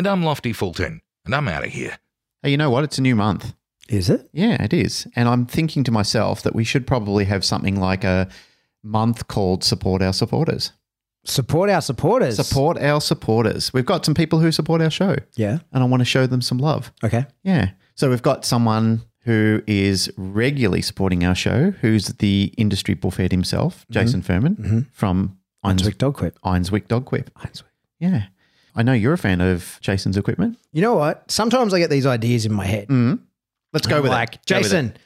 And I'm Lofty Fulton, and I'm out of here. Hey, you know what? It's a new month. Is it? Yeah, it is. And I'm thinking to myself that we should probably have something like a month called Support Our Supporters. Support our supporters. Support our supporters. We've got some people who support our show, Yeah. and I want to show them some love. Okay. Yeah. So we've got someone who is regularly supporting our show, who's the industry bullfed himself, mm-hmm. Jason Furman mm-hmm. from Einswick Dog Quip. Einswick Dog Quip. Yeah. I know you're a fan of Jason's equipment. You know what? Sometimes I get these ideas in my head. Mm. Let's go with like, it. Go with it. Jason,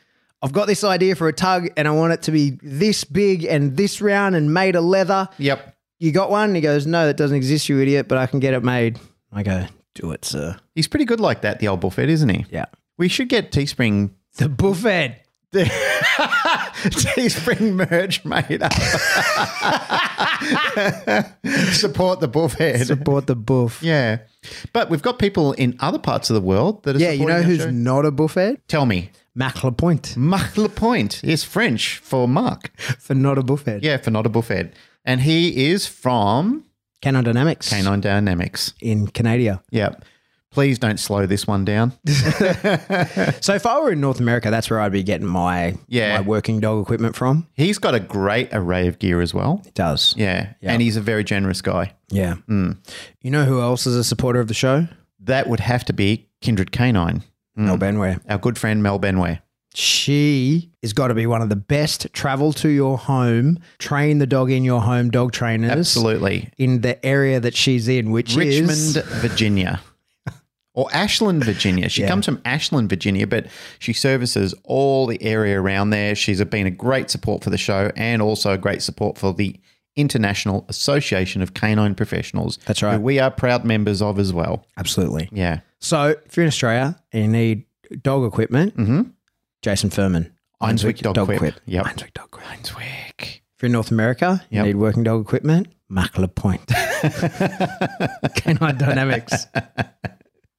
I've got this idea for a tug and I want it to be this big and this round and made of leather. Yep. You got one? He goes, No, that doesn't exist, you idiot, but I can get it made. I go, Do it, sir. He's pretty good like that, the old bullfed, isn't he? Yeah. We should get Teespring The buffet. Teespring merch made up. Support the bullfed. Support the buff. Yeah. But we've got people in other parts of the world that are Yeah, you know who's show. not a buffet? Tell me. Mac Lapointe Marc Lapointe is French for Mark. for not a buffet. Yeah, for not a bullfed. And he is from Canon Dynamics Canine Dynamics. in Canada. Yep. Please don't slow this one down. So if I were in North America, that's where I'd be getting my Yeah. my working dog equipment from. He's got a great array of gear as well. It does. Yeah. Yeah. And he's a very generous guy. Yeah. Hmm. You know who else is a supporter of the show? That would have to be Kindred Canine, hmm. Mel Benware. our good friend Mel Benway. She has got to be one of the best travel to your home, train the dog in your home dog trainers. Absolutely. In the area that she's in, which Richmond, is Virginia. Or Ashland, Virginia. She Yeah. comes from Ashland, Virginia, but she services all the area around there. She's been a great support for the show and also a great support for the International Association of Canine Professionals. That's right. Who we are proud members of as well. absolutely. Yeah. So if you're in Australia and you need dog equipment, Mhm. Jason Furman, Einswick Dog Quip. Yep. Einswick Dog Quip. Einswick. If you're in North America, you Yep. need working dog equipment, Mac Point. Canine Dynamics.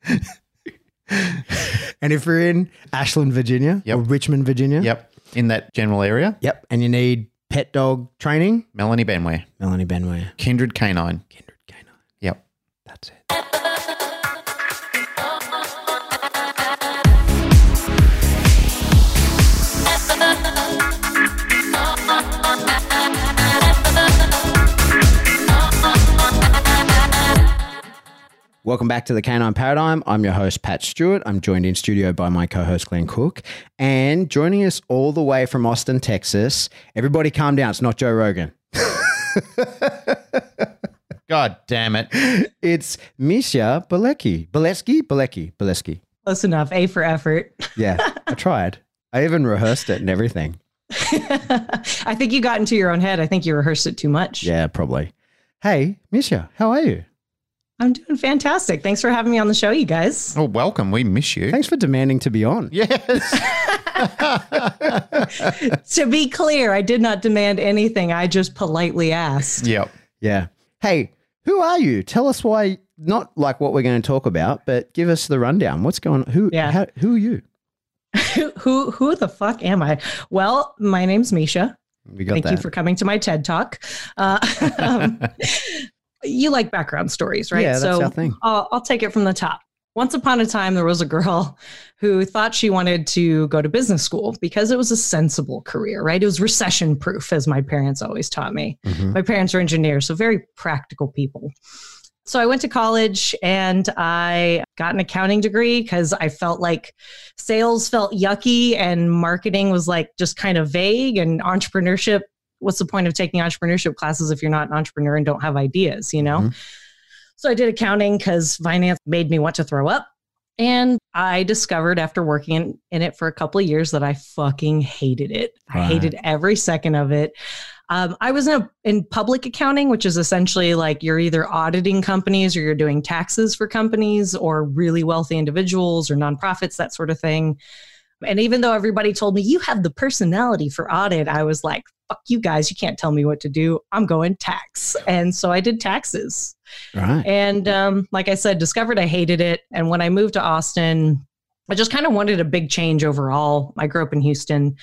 and if you're in Ashland, Virginia, Yep. or Richmond, Virginia, Yep. In that general area, yep, and you need pet dog training, Melanie Benway. Melanie Benway, Kindred Canine. Kindred Canine. Yep. That's it. Welcome back to the Canine Paradigm. I'm your host, Pat Stewart. I'm joined in studio by my co host, Glenn Cook. And joining us all the way from Austin, Texas, everybody calm down. It's not Joe Rogan. God damn it. It's Misia Bielicki. Bilecki? Bilecki. Bilecki. Close enough. A for effort. Yeah, I tried. I even rehearsed it and everything. I think you got into your own head. I think you rehearsed it too much. Yeah, probably. Hey, Misia, how are you? I'm doing fantastic. Thanks for having me on the show, you guys. Oh, welcome. We miss you. Thanks for demanding to be on. Yes. to be clear, I did not demand anything. I just politely asked. yep. Yeah. Hey, who are you? Tell us why, not like what we're going to talk about, but give us the rundown. What's going on? Who, Yeah. how, who are you? who, who who the fuck am I? Well, my name's Misia. We got Thank that. you for coming to my TED Talk. Uh, um, you like background stories, right? Yeah, that's so thing. I'll, I'll take it from the top. Once upon a time, there was a girl who thought she wanted to go to business school because it was a sensible career, right? It was recession proof, as my parents always taught me. Mhm. My parents are engineers, so very practical people. So I went to college and I got an accounting degree because I felt like sales felt yucky and marketing was like just kind of vague and entrepreneurship. What's the point of taking entrepreneurship classes if you're not an entrepreneur and don't have ideas, you know? Mhm. So I did accounting because finance made me want to throw up. And I discovered after working in, in it for a couple of years that I fucking hated it. I hated every second of it. Um, I was in, a, in public accounting, which is essentially like you're either auditing companies or you're doing taxes for companies or really wealthy individuals or nonprofits, that sort of thing. And even though everybody told me you have the personality for audit, I was like, fuck you guys, you can't tell me what to do. I'm going tax. And so I did taxes. Right. And um, like I said, discovered I hated it. And when I moved to Austin, I just kind of wanted a big change overall. I grew up in Houston,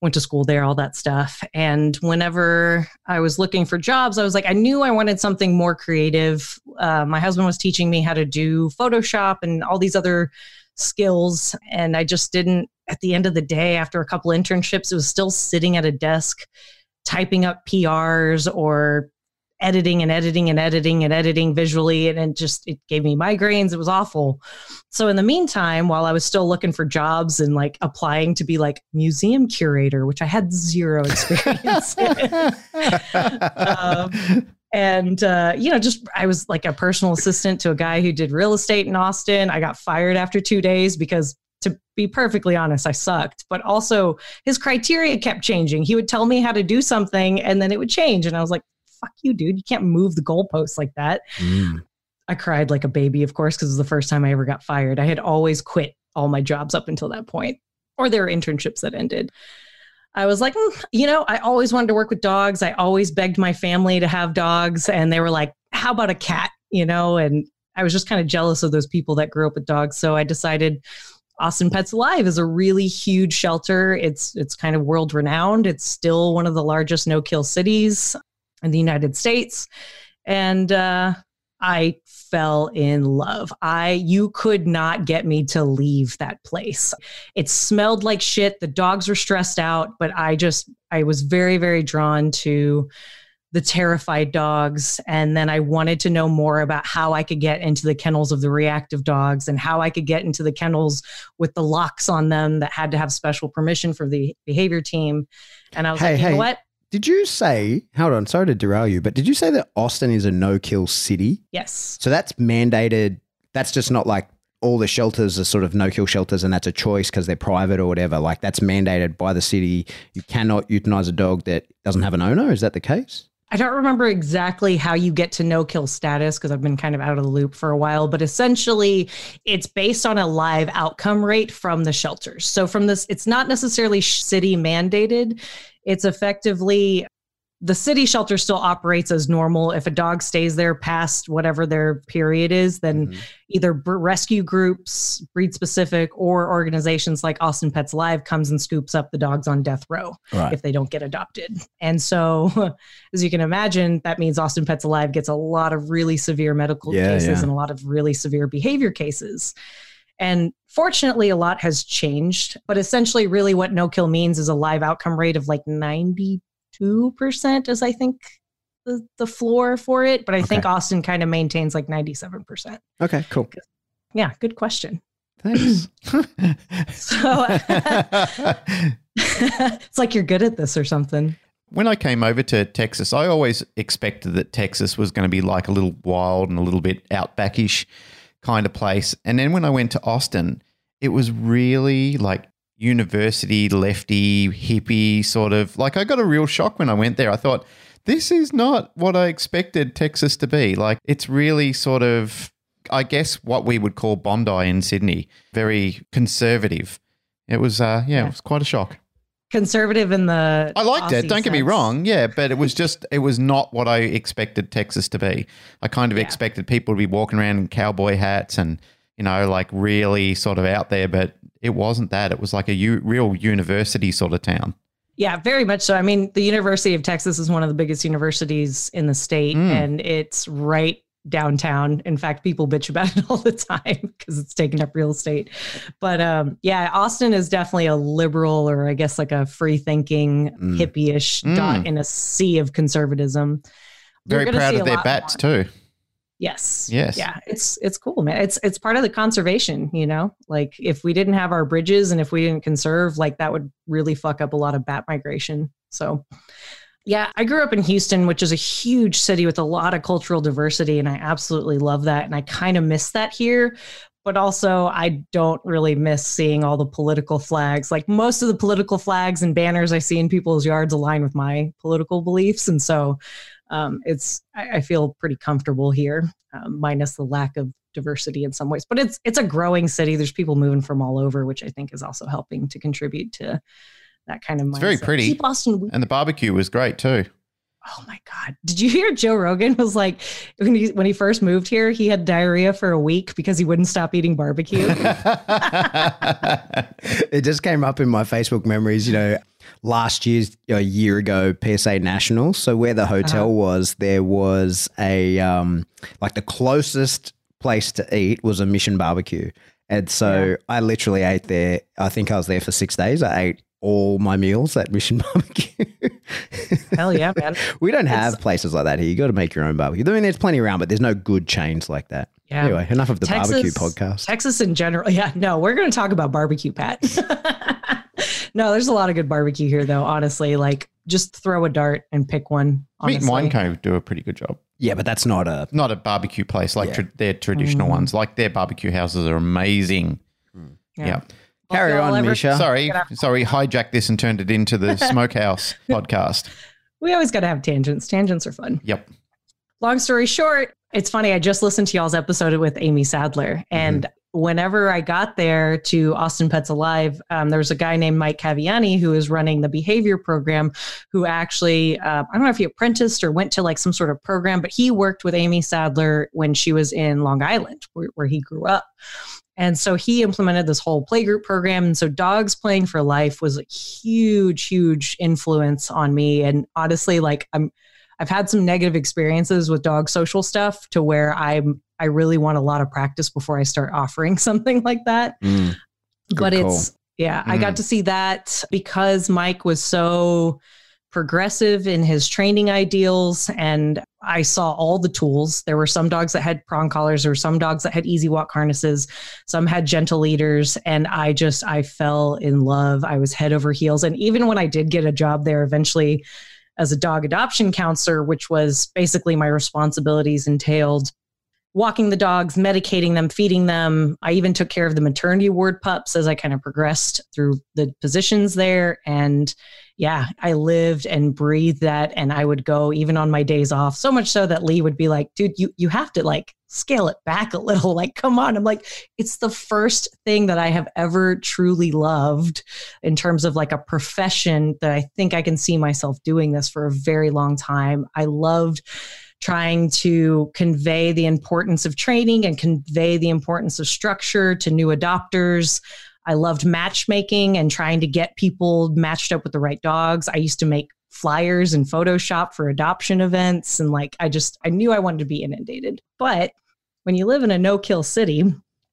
went to school there, all that stuff. And whenever I was looking for jobs, I was like, I knew I wanted something more creative. Uh, my husband was teaching me how to do Photoshop and all these other skills. And I just didn't, at the end of the day, after a couple internships, it was still sitting at a desk typing up PRs or editing and editing and editing and editing visually and it just it gave me migraines it was awful so in the meantime while i was still looking for jobs and like applying to be like museum curator which i had zero experience um, and uh, you know just i was like a personal assistant to a guy who did real estate in austin. I got fired after two days because to be perfectly honest i sucked. But also his criteria kept changing. He would tell me how to do something and then it would change. And i was like fuck you dude. You can't move the goalposts like that. Mm. i cried like a baby of course because it was the first time i ever got fired. I had always quit all my jobs up until that point or there were internships that ended I was like, "Mm, you know, I always wanted to work with dogs. I always begged my family to have dogs. And they were like, how about a cat? You know, and I was just kind of jealous of those people that grew up with dogs. So I decided Austin Pets Alive is a really huge shelter. It's it's kind of world renowned. It's still one of the largest no kill cities in the United States. And uh, I fell in love. I you could not get me to leave that place. It smelled like shit. The dogs were stressed out, but I just I was very very drawn to the terrified dogs and then I wanted to know more about how I could get into the kennels of the reactive dogs and how I could get into the kennels with the locks on them that had to have special permission for the behavior team. And I was Hey, like, you hey. know what? Did you say, hold on, sorry to derail you, but did you say that Austin is a no kill city? Yes. So that's mandated. That's just not like all the shelters are sort of no kill shelters and that's a choice because they're private or whatever. Like that's mandated by the city. You cannot euthanize a dog that doesn't have an owner. Is that the case? I don't remember exactly how you get to no kill status because I've been kind of out of the loop for a while, but essentially it's based on a live outcome rate from the shelters. So from this, it's not necessarily city mandated. It's effectively the city shelter still operates as normal. If a dog stays there past whatever their period is, then Mhm. either rescue groups, breed specific, or organizations like Austin Pets Alive comes and scoops up the dogs on death row Right. if they don't get adopted. And so, as you can imagine, that means Austin Pets Alive gets a lot of really severe medical Yeah, cases yeah. and a lot of really severe behavior cases. And fortunately, a lot has changed. But essentially, really, what no kill means is a live outcome rate of like 92%, is I think the, the floor for it. But I think Austin kind of maintains like 97%. Okay, cool. Yeah, good question. Thanks. So it's like you're good at this or something. When I came over to Texas, I always expected that Texas was going to be like a little wild and a little bit outbackish kind of place. And then when I went to Austin, it was really like university, lefty, hippie sort of like I got a real shock when I went there. I thought, this is not what I expected Texas to be. Like it's really sort of, I guess, what we would call Bondi in Sydney, very conservative. It was, uh, yeah, Yeah. it was quite a shock. Conservative in the. I liked it. Don't get me wrong. Yeah, but it was just it was not what I expected Texas to be. I kind of Yeah. expected people to be walking around in cowboy hats and you know like really sort of out there, but it wasn't that. It was like a u- real university sort of town. Yeah, very much so. I mean, the University of Texas is one of the biggest universities in the state, Mm. and it's right downtown. In fact, people bitch about it all the time because it's taking up real estate. But um, yeah, Austin is definitely a liberal, or I guess like a free thinking, Mm. hippie-ish Mm. dot in a sea of conservatism. Very proud of their bats more. too. Yes. Yes. Yeah. It's it's cool, man. It's it's part of the conservation, you know? Like if we didn't have our bridges and if we didn't conserve, like that would really fuck up a lot of bat migration. So yeah, I grew up in Houston, which is a huge city with a lot of cultural diversity, and I absolutely love that. And I kind of miss that here. but also I don't really miss seeing all the political flags. Like most of the political flags and banners I see in people's yards align with my political beliefs, and so um, it's I, I, feel pretty comfortable here, um, minus the lack of diversity in some ways. But it's it's a growing city. There's people moving from all over, which I think is also helping to contribute to that kind of. It's mindset. very pretty. Keep Austin, and the barbecue was great too. Oh my God. Did you hear Joe Rogan was like, when he, when he first moved here, he had diarrhea for a week because he wouldn't stop eating barbecue? it just came up in my Facebook memories, you know, last year's, a year ago, PSA National. So where the hotel uh-huh. was, there was a, um, like the closest place to eat was a Mission Barbecue. And so yeah. I literally ate there. I think I was there for six days. I ate all my meals at Mission Barbecue. Hell yeah, man. we don't have it's, places like that here. You got to make your own barbecue. I mean, there's plenty around, but there's no good chains like that. Yeah. Anyway, enough of the Texas, barbecue podcast. Texas in general. Yeah, no, we're going to talk about barbecue, Pat. No, there's a lot of good barbecue here, though, honestly. Like, just throw a dart and pick one. Honestly. Meat and Wine Co do a pretty good job. Yeah, but that's not a not a barbecue place like yeah. tra- their traditional mm. ones. Like their barbecue houses are amazing. Mm. Yeah. yeah. Carry on, ever- Misia. Sorry, sorry, hijacked this and turned it into the Smokehouse podcast. We always got to have tangents. Tangents are fun. Yep. Long story short, it's funny. I just listened to y'all's episode with Aimee Sadler, and mm-hmm. Whenever I got there to Austin Pets Alive, um, there was a guy named Mike Caviani who is running the behavior program. Who actually, uh, I don't know if he apprenticed or went to like some sort of program, but he worked with Aimee Sadler when she was in Long Island, where, where he grew up. And so he implemented this whole playgroup program. And so Dogs Playing for Life was a huge, huge influence on me. And honestly, like I'm I've had some negative experiences with dog social stuff to where I'm I really want a lot of practice before I start offering something like that. Mm, but call. it's yeah, mm. I got mm. to see that because Mike was so progressive in his training ideals and I saw all the tools. There were some dogs that had prong collars, or some dogs that had easy walk harnesses, some had gentle leaders, and I just I fell in love. I was head over heels, and even when I did get a job there, eventually as a dog adoption counselor, which was basically my responsibilities entailed walking the dogs, medicating them, feeding them. I even took care of the maternity ward pups as I kind of progressed through the positions there. And yeah, I lived and breathed that. And I would go even on my days off, so much so that Lee would be like, dude, you, you have to like scale it back a little. Like, come on. I'm like, it's the first thing that I have ever truly loved in terms of like a profession that I think I can see myself doing this for a very long time. I loved trying to convey the importance of training and convey the importance of structure to new adopters. I loved matchmaking and trying to get people matched up with the right dogs. I used to make flyers and Photoshop for adoption events. And like, I just, I knew I wanted to be inundated. But when you live in a no kill city,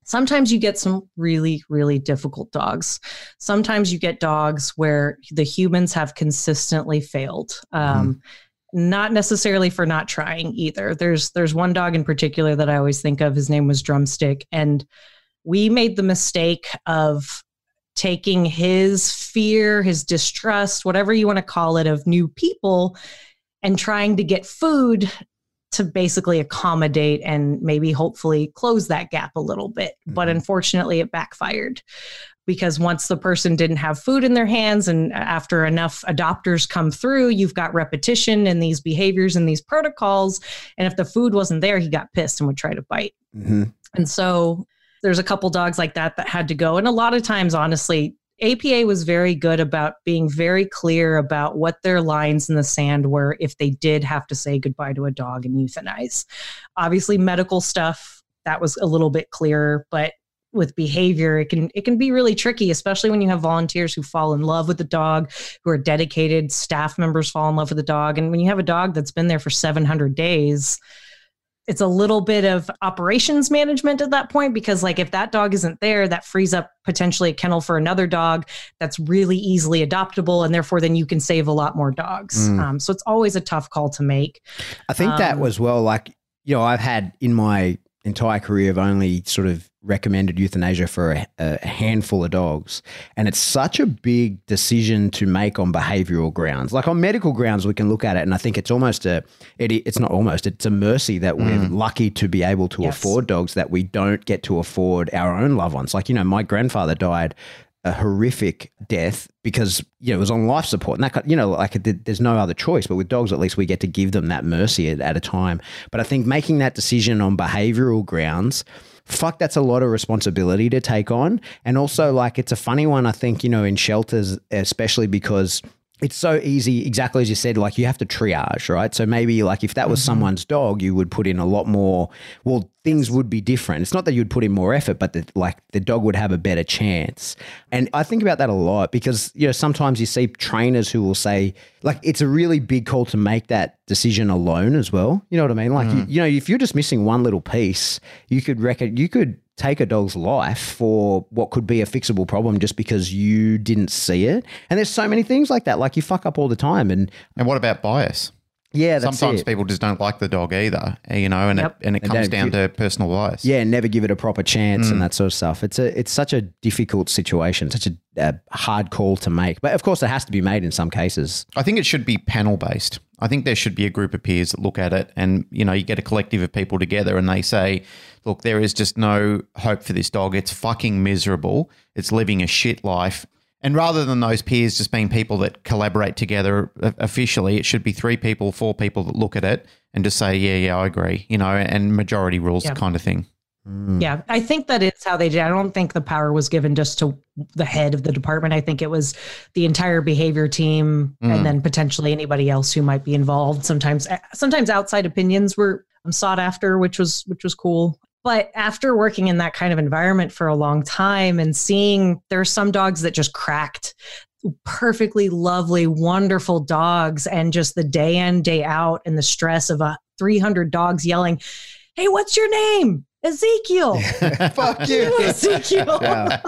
sometimes you get some really, really difficult dogs. Sometimes you get dogs where the humans have consistently failed. Um, mm not necessarily for not trying either. There's there's one dog in particular that I always think of. His name was Drumstick, and we made the mistake of taking his fear, his distrust, whatever you want to call it, of new people, and trying to get food to basically accommodate and maybe hopefully close that gap a little bit. Mm-hmm. But unfortunately, it backfired because once the person didn't have food in their hands and after enough adopters come through you've got repetition in these behaviors and these protocols and if the food wasn't there he got pissed and would try to bite mm-hmm. and so there's a couple dogs like that that had to go and a lot of times honestly APA was very good about being very clear about what their lines in the sand were if they did have to say goodbye to a dog and euthanize. Obviously, medical stuff that was a little bit clearer, but with behavior it can it can be really tricky especially when you have volunteers who fall in love with the dog who are dedicated staff members fall in love with the dog and when you have a dog that's been there for 700 days it's a little bit of operations management at that point because like if that dog isn't there that frees up potentially a kennel for another dog that's really easily adoptable and therefore then you can save a lot more dogs mm. um, so it's always a tough call to make i think um, that was well like you know i've had in my entire career have only sort of recommended euthanasia for a, a, handful of dogs. And it's such a big decision to make on behavioral grounds. Like on medical grounds, we can look at it, and I think it's almost a, it, it's not almost, it's a mercy that we're Mm. lucky to be able to Yes. afford dogs that we don't get to afford our own loved ones. Like, you know, my grandfather died a horrific death because you know it was on life support. And that you know like there's no other choice but with dogs at least we get to give them that mercy at, at a time. But i think making that decision on behavioral grounds fuck that's a lot of responsibility to take on. And also like it's a funny one i think you know in shelters especially because it's so easy, exactly as you said, like you have to triage, right? So maybe like if that was mm-hmm. someone's dog, you would put in a lot more, well, things would be different. It's not that you'd put in more effort, but that like the dog would have a better chance. And I think about that a lot because, you know, sometimes you see trainers who will say, like, it's a really big call to make that decision alone as well. You know what I mean? Like, you, mm. you know, if you're just missing one little piece, you could reckon, you could take a dog's life for what could be a fixable problem just because you didn't see it. And there's so many things like that. Like you fuck up all the time. And And what about bias? Yeah, that's Sometimes it. people just don't like the dog either, eh, you know, and Yep. it, and it comes down to personal bias. yeah, never give it a proper chance and mm. that sort of stuff. It's a it's such a difficult situation, such a, a hard call to make. But of course, it has to be made in some cases. I think it should be panel based. I think there should be a group of peers that look at it and, you know, you get a collective of people together and they say, look, there is just no hope for this dog. It's fucking miserable. It's living a shit life. And rather than those peers just being people that collaborate together officially, it should be three people, four people that look at it and just say, yeah, yeah, I agree, you know, and majority rules Yeah. kind of thing. Yeah, I think that it's how they did. I don't think the power was given just to the head of the department. I think it was the entire behavior team, Mm. and then potentially anybody else who might be involved. Sometimes, eh, sometimes outside opinions were um, sought after, which was which was cool. But after working in that kind of environment for a long time and seeing there are some dogs that just cracked, perfectly lovely, wonderful dogs, and just the day in day out and the stress of a 300 dogs yelling, "Hey, what's your name?" Ezekiel. Fuck You, Ezekiel. Yeah.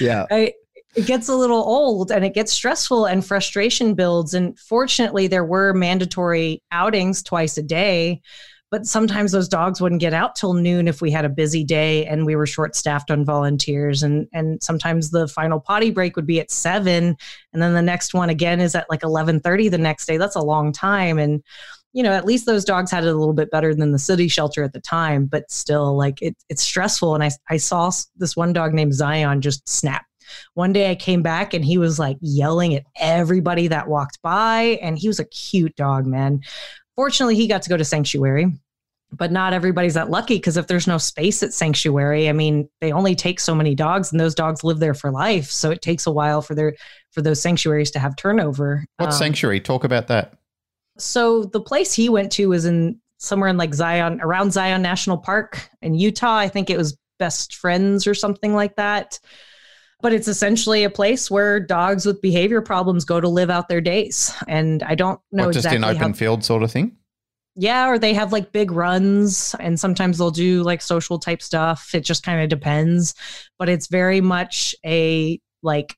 Yeah. I, it gets a little old and it gets stressful and frustration builds. And fortunately, there were mandatory outings twice a day, but sometimes those dogs wouldn't get out till noon if we had a busy day and we were short staffed on volunteers. And, and sometimes the final potty break would be at seven. And then the next one again is at like 1130 the next day. That's a long time. And you know, at least those dogs had it a little bit better than the city shelter at the time, but still, like it, it's stressful. And I, I saw this one dog named Zion just snap. One day I came back and he was like yelling at everybody that walked by, and he was a cute dog, man. Fortunately, he got to go to sanctuary, but not everybody's that lucky because if there's no space at sanctuary, I mean, they only take so many dogs, and those dogs live there for life. So it takes a while for their for those sanctuaries to have turnover. What Um, sanctuary? Talk about that. so the place he went to was in somewhere in like Zion, around Zion National Park in Utah. I think it was Best Friends or something like that. But it's essentially a place where dogs with behavior problems go to live out their days. And I don't know What, just exactly in open how. field sort of thing? Yeah, or they have like big runs, and sometimes they'll do like social type stuff. It just kind of depends. But it's very much a like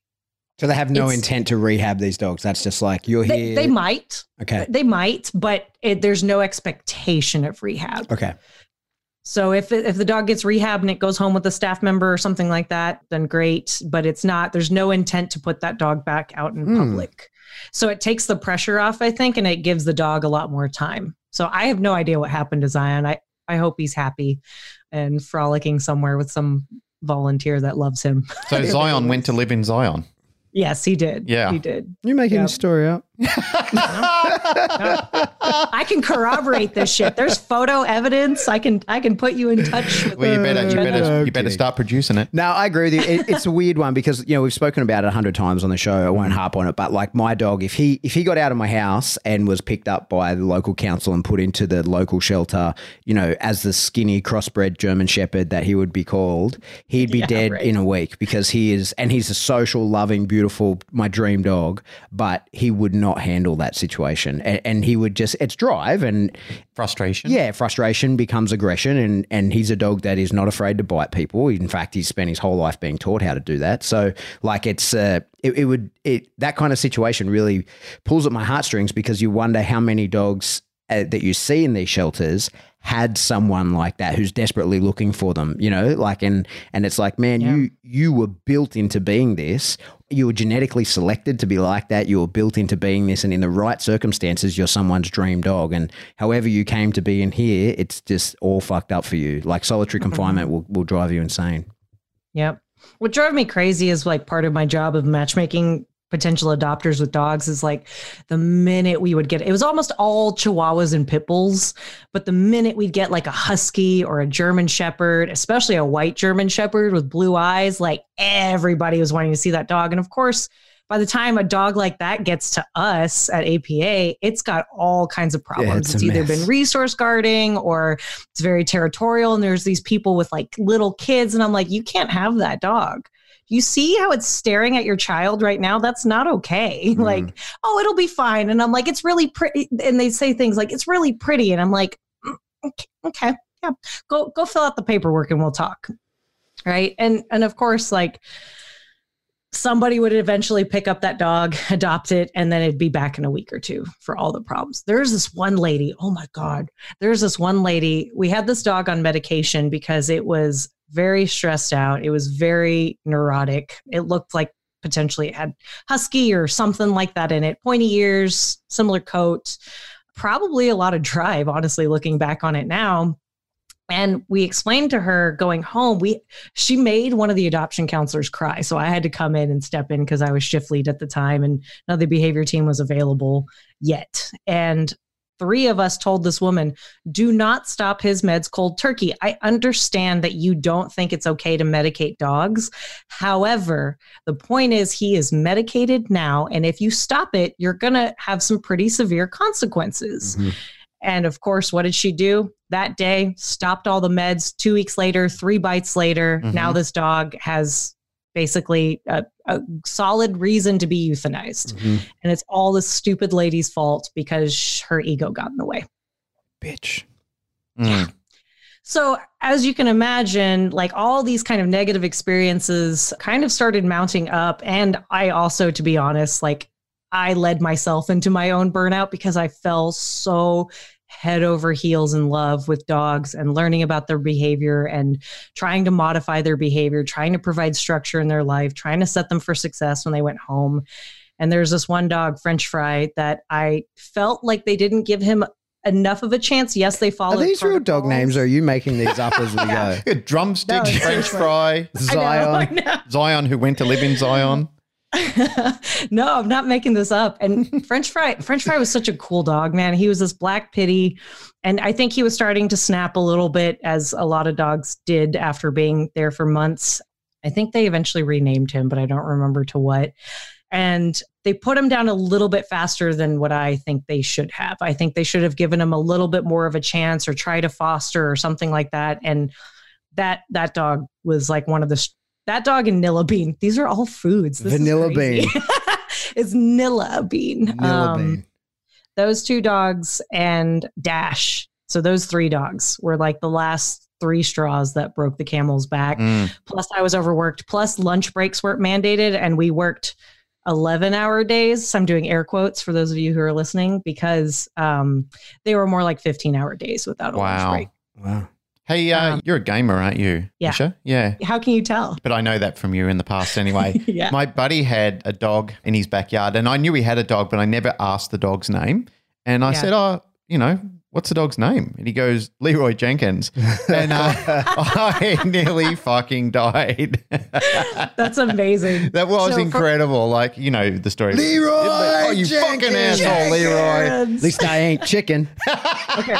So they have no intent to rehab these dogs. That's just like you're they, here. they might, okay. they might, but it, there's no expectation of rehab. Okay. So if if the dog gets rehab and it goes home with a staff member or something like that, then great. But it's not. There's no intent to put that dog back out in Hmm. public. So it takes the pressure off, I think, and it gives the dog a lot more time. So I have no idea what happened to Zion. I I hope he's happy and frolicking somewhere with some volunteer that loves him. So Zion went to live in Zion. Yes, he did. Yeah. he did. You're making Yeah. a story up. I can corroborate this shit. There's photo evidence. I can I can put you in touch with. Well, you better, you better, you better start producing it. No, I agree with you. It, it's a weird one because you know we've spoken about it a hundred times on the show. I won't harp on it, but like my dog, if he if he got out of my house and was picked up by the local council and put into the local shelter, you know, as the skinny crossbred German Shepherd that he would be called, he'd be Yeah, dead right. in a week because he is, and he's a social, loving, beautiful, my dream dog, but he would not handle that situation, and, and he would just it's drive and Frustration. yeah, frustration becomes aggression, and and he's a dog that is not afraid to bite people. In fact, he's spent his whole life being taught how to do that. So, like, it's uh, it, it would it that kind of situation really pulls at my heartstrings because you wonder how many dogs uh, that you see in these shelters had someone like that who's desperately looking for them you know like and and it's like man Yeah. you you were built into being this. You were genetically selected to be like that. You were built into being this and in the right circumstances you're someone's dream dog. And however you came to be in here it's just all fucked up for you. Like solitary mm-hmm. confinement will, will drive you insane. Yep. What drove me crazy is like part of my job of matchmaking potential adopters with dogs is like the minute we would get it was almost all chihuahuas and pit bulls but the minute we'd get like a husky or a german shepherd especially a white german shepherd with blue eyes like everybody was wanting to see that dog and of course by the time a dog like that gets to us at APA, it's got all kinds of problems. it's it's either been resource guarding or it's very territorial. And there's these people with like little kids. And I'm like, you can't have that dog. You see how it's staring at your child right now? That's not okay. Like, oh, it'll be fine. And I'm like, it's really pretty. And they say things like, it's really pretty. And I'm like, "Mm, okay, okay, yeah, go go fill out the paperwork and we'll talk. Right. And and of course, like somebody would eventually pick up that dog, adopt it, and then it'd be back in a week or two for all the problems. There's this one lady, oh my God. There's this one lady. We had this dog on medication because it was very stressed out. It was very neurotic. It looked like potentially it had husky or something like that in it. Pointy ears, similar coat, probably a lot of drive, honestly, looking back on it now. And we explained to her going home, we she made one of the adoption counselors cry. So I had to come in and step in because I was shift lead at the time and the behavior team was available yet. And three of us told this woman, do not stop his meds cold turkey. I understand that you don't think it's okay to medicate dogs. However, the point is he is medicated now. And if you stop it, you're going to have some pretty severe consequences. Mhm. And of course, what did she do? That day, stopped all the meds. Two weeks later, three bites later, Mhm. now this dog has basically a, a solid reason to be euthanized. Mhm. And it's all this stupid lady's fault because her ego got in the way. bitch Mm. So, as you can imagine, like all these kind of negative experiences kind of started mounting up. And I also, to be honest, like I led myself into my own burnout because I fell so head over heels in love with dogs and learning about their behavior and trying to modify their behavior, trying to provide structure in their life, trying to set them for success when they went home. And there's this one dog, French Fry, that I felt like they didn't give him enough of a chance. Yes, they followed. are followed. these real dog names or are you making these up as we go Yeah, Drumstick, No, it's French French fry, I know, zion I know. Zion, who went to live in Zion. no, I'm not making this up. And French Fry, French Fry was such a cool dog, man. He was this black pity, and I think he was starting to snap a little bit, as a lot of dogs did after being there for months. I think they eventually renamed him, but I don't remember to what. And they put him down a little bit faster than what I think they should have. I think they should have given him a little bit more of a chance or try to foster or something like that. And that that dog was like one of the that dog and Nilla Bean. These are all foods. This is Vanilla crazy. it's Nilla Bean. Vanilla Um, bean. Those two dogs and Dash. So those three dogs were like the last three straws that broke the camel's back. Mm. Plus, I was overworked. Plus, lunch breaks weren't mandated, and we worked 11 hour days. I'm doing air quotes for those of you who are listening because um, they were more like 15 hour days without a Wow. lunch break. wow Hey, uh, Um, you're a gamer, aren't you? Yeah. Misia? Yeah. How can you tell? But I know that from you in the past anyway. yeah. My buddy had a dog in his backyard, and I knew he had a dog, but I never asked the dog's name. And I Yeah. said, Oh, you know, what's the dog's name? And he goes, Leroy Jenkins. And uh, I nearly fucking died. That's amazing. That was So for- incredible. like, you know, the story. Leroy Oh, you fucking Jenkins. asshole, Leroy. at least i ain't chicken Okay.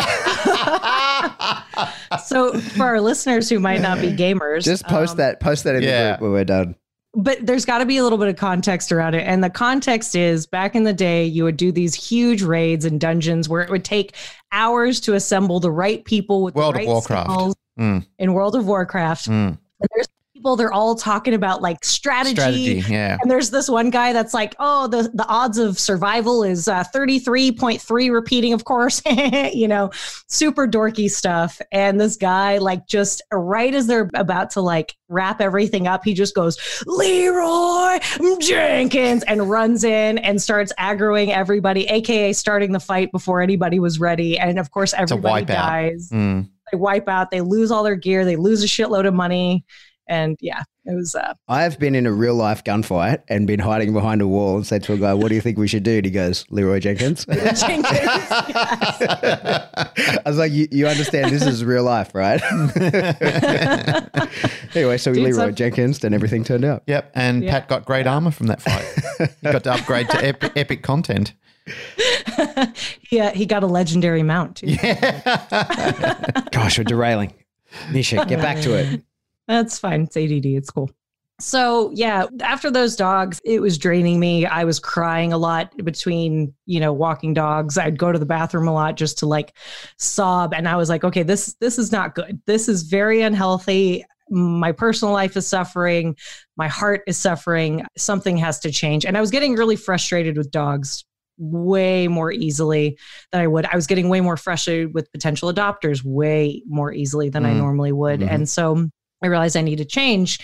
so for our listeners who might not be gamers, just post um, that post that in yeah. the group when we're done but there's got to be a little bit of context around it. And the context is back in the day, you would do these huge raids and dungeons where it would take hours to assemble the right people with World the of Warcraft. Mm. in World of Warcraft. Mm. There's people they're all talking about like strategy, Strategy, yeah. and there's this one guy that's like oh the the odds of survival is uh, 33.3 repeating of course you know super dorky stuff. And this guy like just right as they're about to like wrap everything up he just goes leroy jenkins and runs in and starts aggroing everybody aka starting the fight before anybody was ready. And of course everybody dies. Mm. they wipe out they lose all their gear they lose a shitload of money and yeah it was uh I've been in a real life gunfight and been hiding behind a wall and said to a guy, "What do you think we should do?" And he goes, "Leroy Jenkins." Jenkins. I was like, you, "You understand this is real life, right?" anyway, so we Dude, Leroy some- Jenkins, and everything turned out. Yep. And Yeah. Pat got great armor from that fight. he got to upgrade to epic, epic content. yeah he got a legendary mount too. Gosh, we're derailing. Misia, get back to it. That's fine. It's ADD. It's cool. So yeah, after those dogs, it was draining me. I was crying a lot between, you know, walking dogs. I'd go to the bathroom a lot just to like sob. And I was like, okay, this this is not good. This is very unhealthy. My personal life is suffering. My heart is suffering. Something has to change. And I was getting really frustrated with dogs way more easily than I would. I was getting way more frustrated with potential adopters way more easily than I Mm. normally would. Mhm. And so I realized I need to change.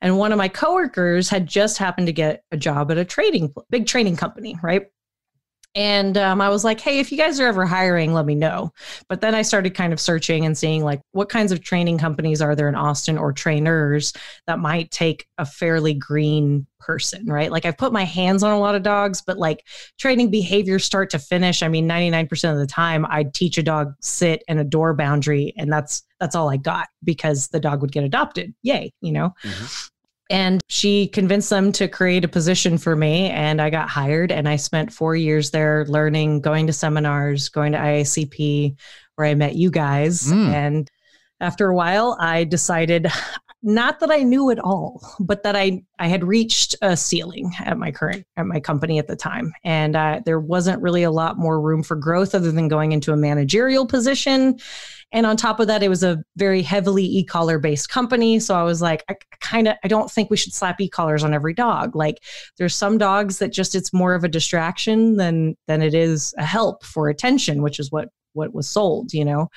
And one of my coworkers had just happened to get a job at a trading big trading company, right? And um, I was like, hey, if you guys are ever hiring, let me know. But then I started kind of searching and seeing like what kinds of training companies are there in Austin or trainers that might take a fairly green person, right? Like I've put my hands on a lot of dogs, but like training behavior start to finish, I mean, 99% of the time I'd teach a dog sit and a door boundary, and that's that's all I got because the dog would get adopted. Yay, you know? And she convinced them to create a position for me, and I got hired. And I spent four years there learning, going to seminars, going to IACP, where I met you guys. Mm. And after a while, I decided not that I knew it all, but that I I had reached a ceiling at my current at my company at the time, and uh, there wasn't really a lot more room for growth other than going into a managerial position. And on top of that, it was a very heavily e-collar based company. So I was like, I kind of I don't think we should slap e-collars on every dog. Like there's some dogs that just it's more of a distraction than than it is a help for attention, which is what what was sold, you know.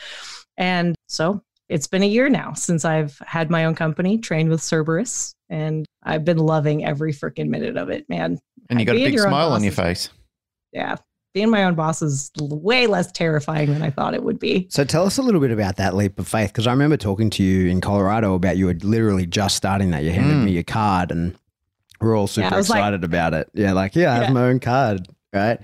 And so it's been a year now since I've had my own company, trained with Cerberus, and I've been loving every freaking minute of it, man. And you got a big smile on boss your is- face. Yeah. Being my own boss is way less terrifying than I thought it would be. So tell us a little bit about that leap of faith, because I remember talking to you in Colorado about you were literally just starting that. You handed Mm. me your card, and we're all super I was like- excited about it. Yeah, like yeah, I have my own card, right?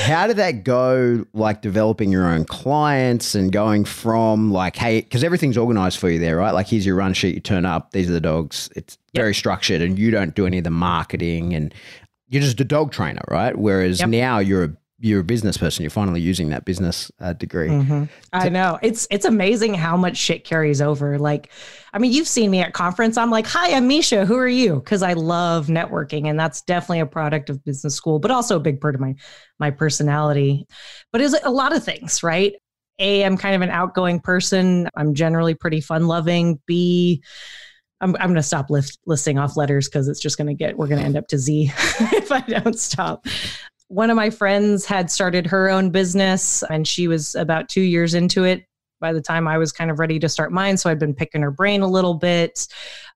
How did that go? Like developing your own clients and going from like, hey, because everything's organized for you there, right? Like, here's your run sheet. You turn up. These are the dogs. It's very structured, and you don't do any of the marketing, and you're just a dog trainer, right? Whereas Yep. now you're a you're a business person. You're finally using that business uh, degree. Mhm. I know. It's it's amazing how much shit carries over. Like, I mean, you've seen me at conference. I'm like, "Hi, I'm Misia. Who are you?" Because I love networking, and that's definitely a product of business school, but also a big part of my my personality. But it's a lot of things, right? A, I'm kind of an outgoing person. I'm generally pretty fun loving. B, I'm, I'm going to stop list, listing off letters because it's just going to get, we're going to end up to Z if I don't stop. One of my friends had started her own business and she was about two years into it by the time I was kind of ready to start mine. So I'd been picking her brain a little bit.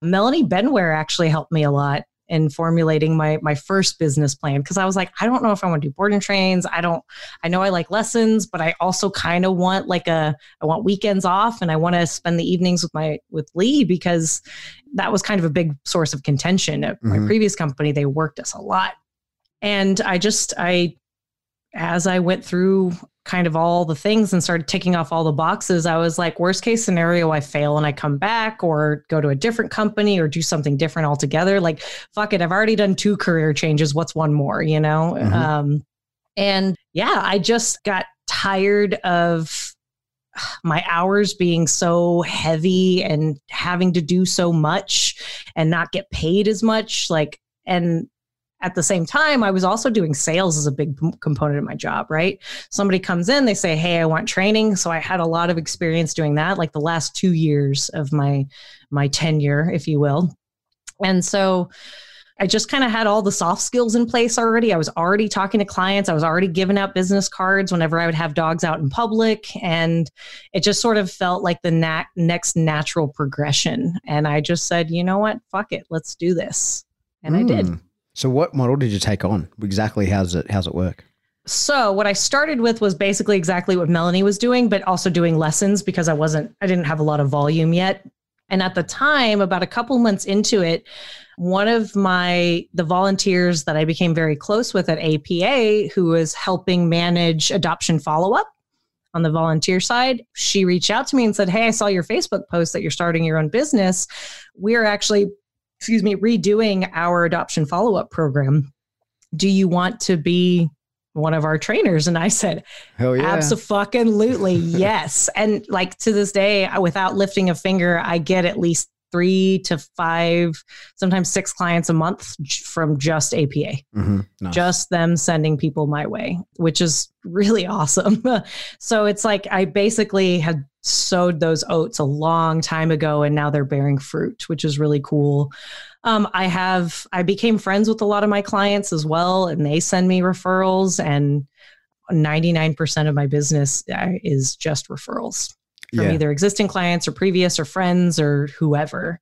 Melanie Benware actually helped me a lot in formulating my my first business plan because I was like, I don't know if I want to do board and trains. I don't I know I like lessons, but I also kind of want like a I want weekends off and I want to spend the evenings with my with Lee because that was kind of a big source of contention at my Mhm. previous company. They worked us a lot. And I just I as I went through kind of all the things and started ticking off all the boxes, I was like, worst case scenario, I fail and I come back or go to a different company or do something different altogether. Like, fuck it, I've already done two career changes. What's one more, you know? Mhm. Um, and yeah, I just got tired of my hours being so heavy and having to do so much and not get paid as much. Like, and at the same time, I was also doing sales as a big component of my job, right? Somebody comes in, they say, Hey, I want training. So I had a lot of experience doing that, like the last two years of my my tenure, if you will. And so I just kind of had all the soft skills in place already. I was already talking to clients. I was already giving out business cards whenever I would have dogs out in public. And it just sort of felt like the nat- next natural progression. And I just said, you know what? Fuck it. Let's do this. And mm. I did. So what model did you take on? Exactly how's it how's it work? So what I started with was basically exactly what Melanie was doing, but also doing lessons because I wasn't I didn't have a lot of volume yet. And at the time, about a couple months into it, one of my the volunteers that I became very close with at APA, who was helping manage adoption follow up on the volunteer side, she reached out to me and said, "Hey, I saw your Facebook post that you're starting your own business. We're actually, excuse me, redoing our adoption follow up program. Do you want to be one of our trainers and I said, Hell yeah. Absolutely, yes. And like to this day, without lifting a finger, I get at least three to five, sometimes six clients a month from just APA. Mm-hmm. Nice. Just them sending people my way, which is really awesome. so it's like I basically had sowed those oats a long time ago and now they're bearing fruit, which is really cool. Um, I have, I became friends with a lot of my clients as well, and they send me referrals, and 99% of my business uh, is just referrals from yeah. either existing clients or previous or friends or whoever.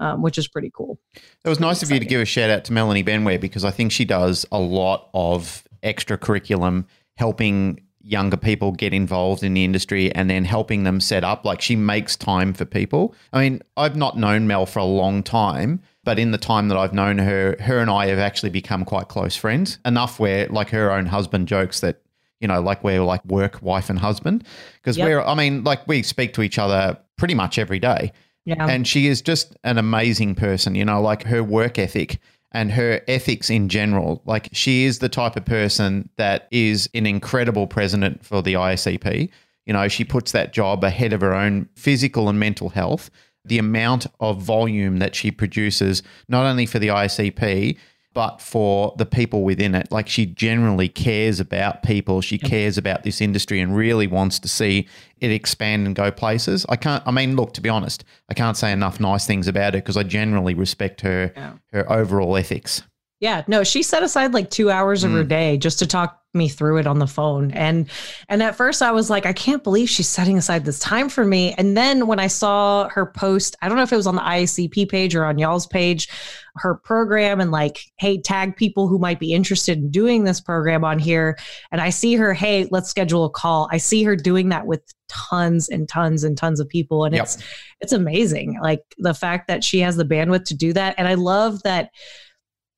Um, which is pretty cool. It was nice of you to give a shout out to Melanie Benware because I think she does a lot of extra curriculum helping younger people get involved in the industry and then helping them set up. Like she makes time for people. I mean, I've not known Mel for a long time, but in the time that I've known her, her and I have actually become quite close friends. Enough where like her own husband jokes that you know, like we're like work, wife, and husband. Because yep. we're, I mean, like we speak to each other pretty much every day. Yeah. And she is just an amazing person, you know, like her work ethic and her ethics in general. Like she is the type of person that is an incredible president for the IACP. You know, she puts that job ahead of her own physical and mental health. The amount of volume that she produces, not only for the IACP, but for the people within it. Like she generally cares about people. She yep. cares about this industry and really wants to see it expand and go places. I can't. I mean, look. To be honest, I can't say enough nice things about her because I generally respect her yeah. her overall ethics. Yeah, no, she set aside like two hours of mm. her day just to talk me through it on the phone. And and at first I was like, I can't believe she's setting aside this time for me. And then when I saw her post, I don't know if it was on the IACP page or on y'all's page, her program and like, hey, tag people who might be interested in doing this program on here. And I see her, hey, let's schedule a call. I see her doing that with tons and tons and tons of people. And yep. it's it's amazing. Like the fact that she has the bandwidth to do that. And I love that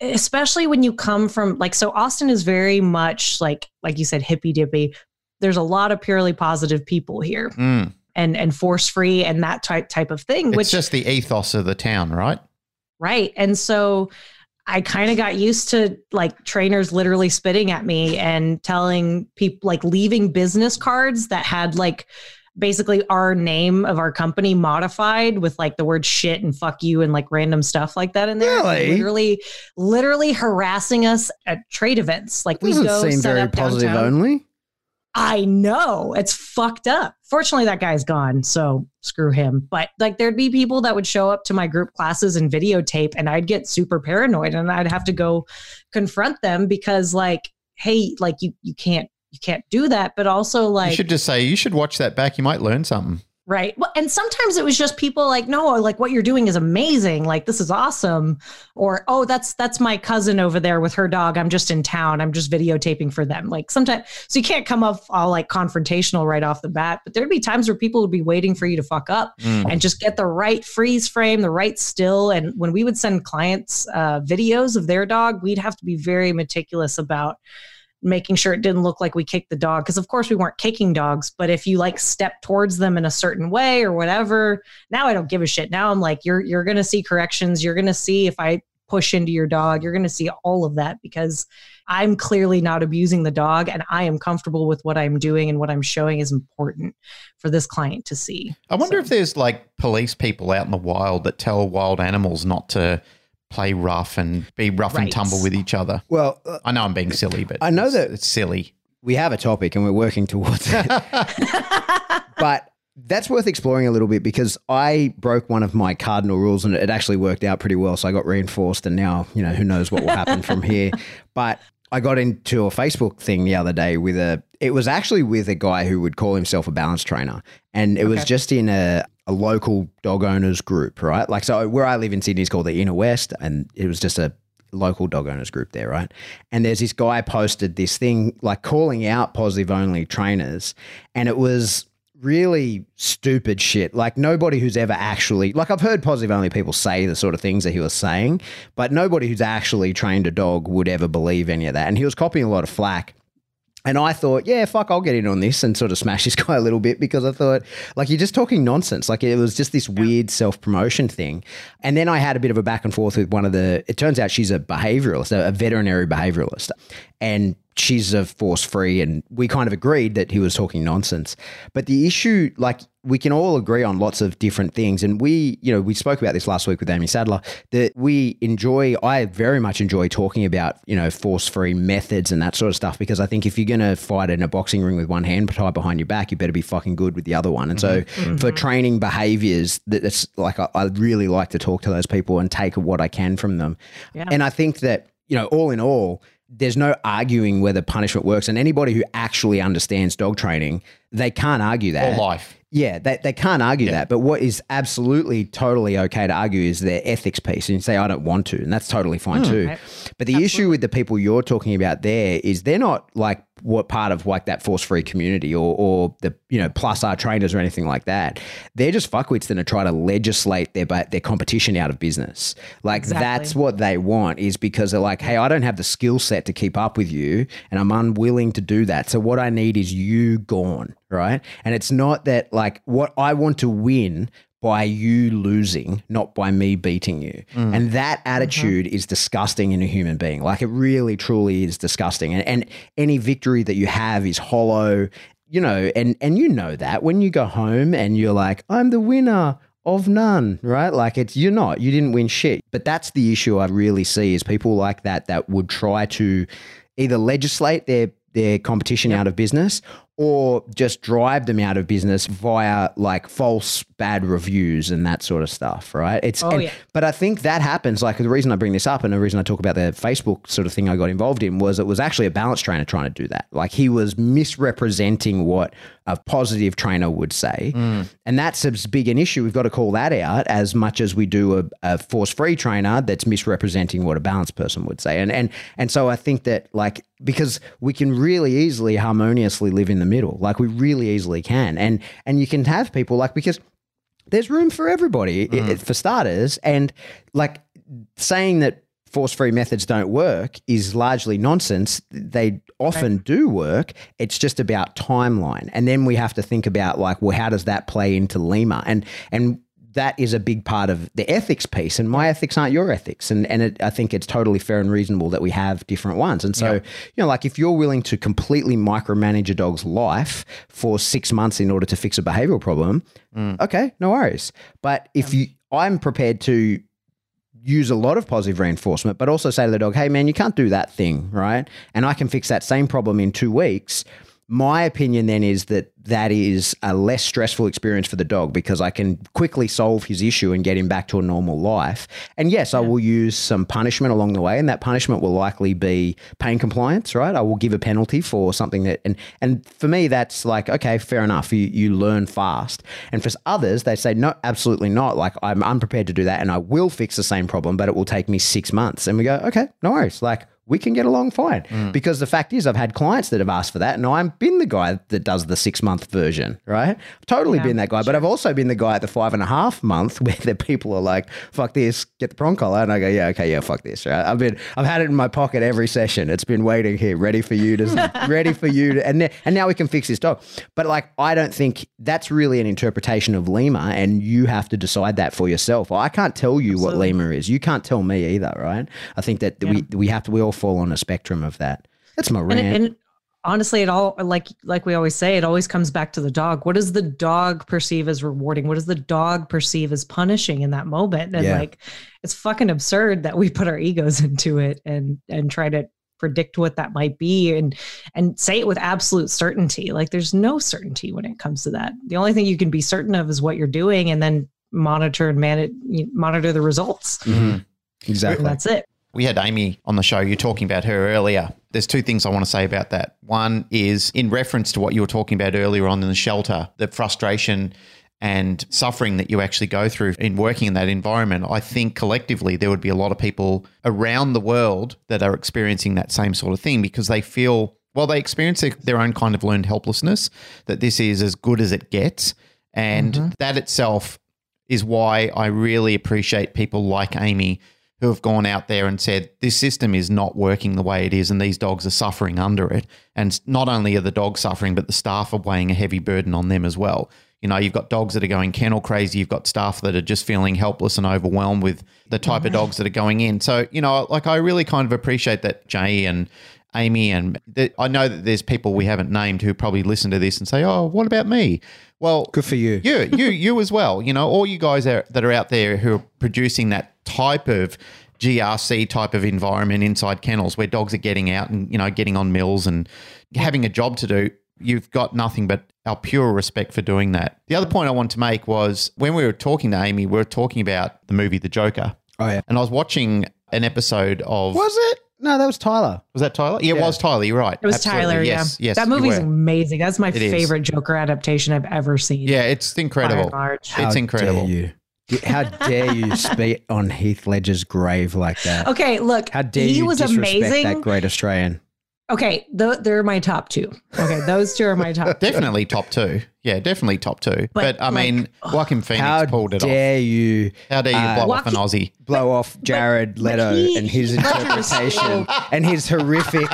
especially when you come from like so austin is very much like like you said hippy dippy. There's a lot of purely positive people here mm. and and force free and that type type of thing it's which just the ethos of the town right? Right. And so i kind of got used to like trainers literally spitting at me and telling people like leaving business cards that had like basically our name of our company modified with like the word shit and fuck you and like random stuff like that in there. Really? Literally, literally harassing us at trade events. Like we go seem very positive downtown. only. I know it's fucked up. Fortunately, that guy's gone, so screw him. But like, there'd be people that would show up to my group classes and videotape, and I'd get super paranoid, and I'd have to go confront them because, like, hey, like you you can't you can't do that. But also like you should just say you should watch that back. You might learn something. Right. Well, and sometimes it was just people like, no, like what you're doing is amazing. Like this is awesome. Or, oh, that's that's my cousin over there with her dog. I'm just in town. I'm just videotaping for them. Like sometimes so you can't come off all like confrontational right off the bat, but there'd be times where people would be waiting for you to fuck up mm. and just get the right freeze frame, the right still. And when we would send clients uh, videos of their dog, we'd have to be very meticulous about making sure it didn't look like we kicked the dog because of course we weren't kicking dogs but if you like step towards them in a certain way or whatever now i don't give a shit. Now i'm like you're you're going to see corrections. You're going to see if i push into your dog. You're going to see all of that because i'm clearly not abusing the dog and i am comfortable with what i'm doing and what i'm showing is important for this client to see. I wonder so. if there's like police people out in the wild that tell wild animals not to play rough and be rough and tumble with each other. Well, uh, I know I'm being silly, but I know it's- that- it's silly. we have a topic and we're working towards it. but that's worth exploring a little bit because I broke one of my cardinal rules and it actually worked out pretty well. So I got reinforced, and now, you know, who knows what will happen from here. But I got into a Facebook thing the other day with a, it was actually with a guy who would call himself a balance trainer. And it was just in a, a local dog owners group, right? Like, so where I live in Sydney is called the Inner West, and it was just a local dog owners group there, right? And there's this guy posted this thing like calling out positive only trainers, and it was really stupid shit. Like nobody who's ever actually like I've heard positive only people say the sort of things that he was saying, but nobody who's actually trained a dog would ever believe any of that. And he was copying a lot of flack. And I thought, yeah, fuck, I'll get in on this and sort of smash this guy a little bit because I thought, like, you're just talking nonsense. Like, it was just this weird self promotion thing. And then I had a bit of a back and forth with one of the, it turns out she's a behavioralist, a, veterinary behavioralist. And she's a force free. And we kind of agreed that he was talking nonsense. But the issue, like, we can all agree on lots of different things. And we, you know, we spoke about this last week with Aimee Sadler that we enjoy, I very much enjoy talking about, you know, force free methods and that sort of stuff because I think if you're going to fight in a boxing ring with one hand tied behind your back, you better be fucking good with the other one. And so mm-hmm. Mm-hmm. for training behaviors, that's like, I, I really like to talk to those people and take what I can from them. Yeah. And I think that, you know, all in all, there's no arguing whether punishment works. And anybody who actually understands dog training, they can't argue that. Or life. Yeah, they, they can't argue that. But what is absolutely totally okay to argue is their ethics piece. And you say, I don't want to. And that's totally fine hmm. too. Right. But the issue with the people you're talking about there is they're not like what part of like that force free community or, or the, you know, plus our trainers or anything like that. They're just fuckwits that are trying to legislate their, their competition out of business. Like Exactly. that's what they want is because they're like, hey, I don't have the skill set to keep up with you and I'm unwilling to do that. So what I need is you gone, right? And it's not that like what I want to win by you losing, not by me beating you. Mm. And that mm-hmm. attitude is disgusting in a human being. Like it really, truly is disgusting. And, and any victory that you have is hollow, you know, and, and you know that when you go home and you're like, I'm the winner of none, right? Like it's you're not, you didn't win shit. But that's the issue I really see is people like that that would try to either legislate their their competition out of business or just drive them out of business via like false bad reviews and that sort of stuff, right? It's Oh, and- yeah. but I think that happens. Like the reason I bring this up and the reason I talk about the Facebook sort of thing I got involved in was it was actually a balance trainer trying to do that. Like he was misrepresenting what a positive trainer would say. Mm. And that's as big an issue. We've got to call that out as much as we do a, a force free trainer that's misrepresenting what a balanced person would say. And and and so I think that like because we can really easily harmoniously live in the middle. Like we really easily can. And and you can have people like because there's room for everybody i- mm. for starters and like saying that force free methods don't work is largely nonsense. They often do work. It's just about timeline. And then we have to think about like well how does that play into LIMA? And and that is a big part of the ethics piece. And my ethics aren't your ethics. And and it, i think it's totally fair and reasonable that we have different ones. And so you know like if you're willing to completely micromanage a dog's life for six months in order to fix a behavioral problem mm. okay no worries. But if you i'm prepared to use a lot of positive reinforcement, but also say to the dog, hey, man, you can't do that thing, right? And I can fix that same problem in two weeks. My opinion then is that that is a less stressful experience for the dog because I can quickly solve his issue and get him back to a normal life. And yes, I will use some punishment along the way, and that punishment will likely be pain compliance, right? I will give a penalty for something that, and and for me, that's like okay, fair enough. You you learn fast, and for others, they say no, absolutely not. Like I'm unprepared to do that, and I will fix the same problem, but it will take me six months. And we go, okay, no worries. Like we can get along fine. Mm. Because the fact is, I've had clients that have asked for that, and I've been the guy that does the six month version, right? I've totally Yeah, been that guy, but I've also been the guy at the five and a half month where the people are like, fuck this, get the prong collar. And I go, yeah, okay, yeah, fuck this, right? I've been, I've had it in my pocket every session. It's been waiting here, ready for you to, ready for you to, and, and now we can fix this dog. But like, I don't think that's really an interpretation of LIMA, and you have to decide that for yourself. I can't tell you what LIMA is. You can't tell me either, right? I think that we, we have to, we all fall on a spectrum of that. That's my And, rant. and honestly, it all like like we always say, it always comes back to the dog. What does the dog perceive as rewarding? What does the dog perceive as punishing in that moment? And Yeah. like, it's fucking absurd that we put our egos into it and and try to predict what that might be and and say it with absolute certainty. Like, there's no certainty when it comes to that. The only thing you can be certain of is what you're doing, and then monitor and manage monitor the results. Mm-hmm. And Exactly. that's it. We had Aimee on the show. You're talking about her earlier. There's two things I want to say about that. One is in reference to what you were talking about earlier on in the shelter, the frustration and suffering that you actually go through in working in that environment. I think collectively there would be a lot of people around the world that are experiencing that same sort of thing because they feel, well, they experience their- their own kind of learned helplessness, that this is as good as it gets. And mm-hmm. that itself is why I really appreciate people like Aimee who have gone out there and said this system is not working the way it is and these dogs are suffering under it. And not only are the dogs suffering but the staff are weighing a heavy burden on them as well. You know you've got dogs that are going kennel crazy you've got staff that are just feeling helpless and overwhelmed with the type of mm-hmm. dogs that are going in. So you know like i really kind of appreciate that jay and aimee and th- i know that there's people we haven't named who probably listen to this and say oh what about me well Good for you. you, you, you as well. You know, all you guys are, that are out there who are producing that type of GRC type of environment inside kennels where dogs are getting out and you know getting on mills and having a job to do. You've got nothing but our pure respect for doing that. The other point I want to make was when we were talking to Aimee, we were talking about the movie The Joker, Oh yeah. and I was watching an episode of Was it? No, that was Tyler. was that Tyler? Yeah, it was Tyler. You're right. It was Absolutely. Tyler. Yes, yeah. yes. That movie's amazing. That's my It is. favorite Joker adaptation I've ever seen. Yeah, it's incredible. large. It's incredible. Dare you? How dare you spit on Heath Ledger's grave like that? Okay, look, How dare he you was disrespect amazing. that great Australian? Okay, th- they're my top two. Okay, those two are my top. two. Definitely top two. Yeah, definitely top two. But, But, I mean, like, Joaquin Phoenix pulled it off. How dare you How dare you uh, blow off an Joaquin- Aussie? blow off Jared but Leto he- and his but he was interpretation and his horrific,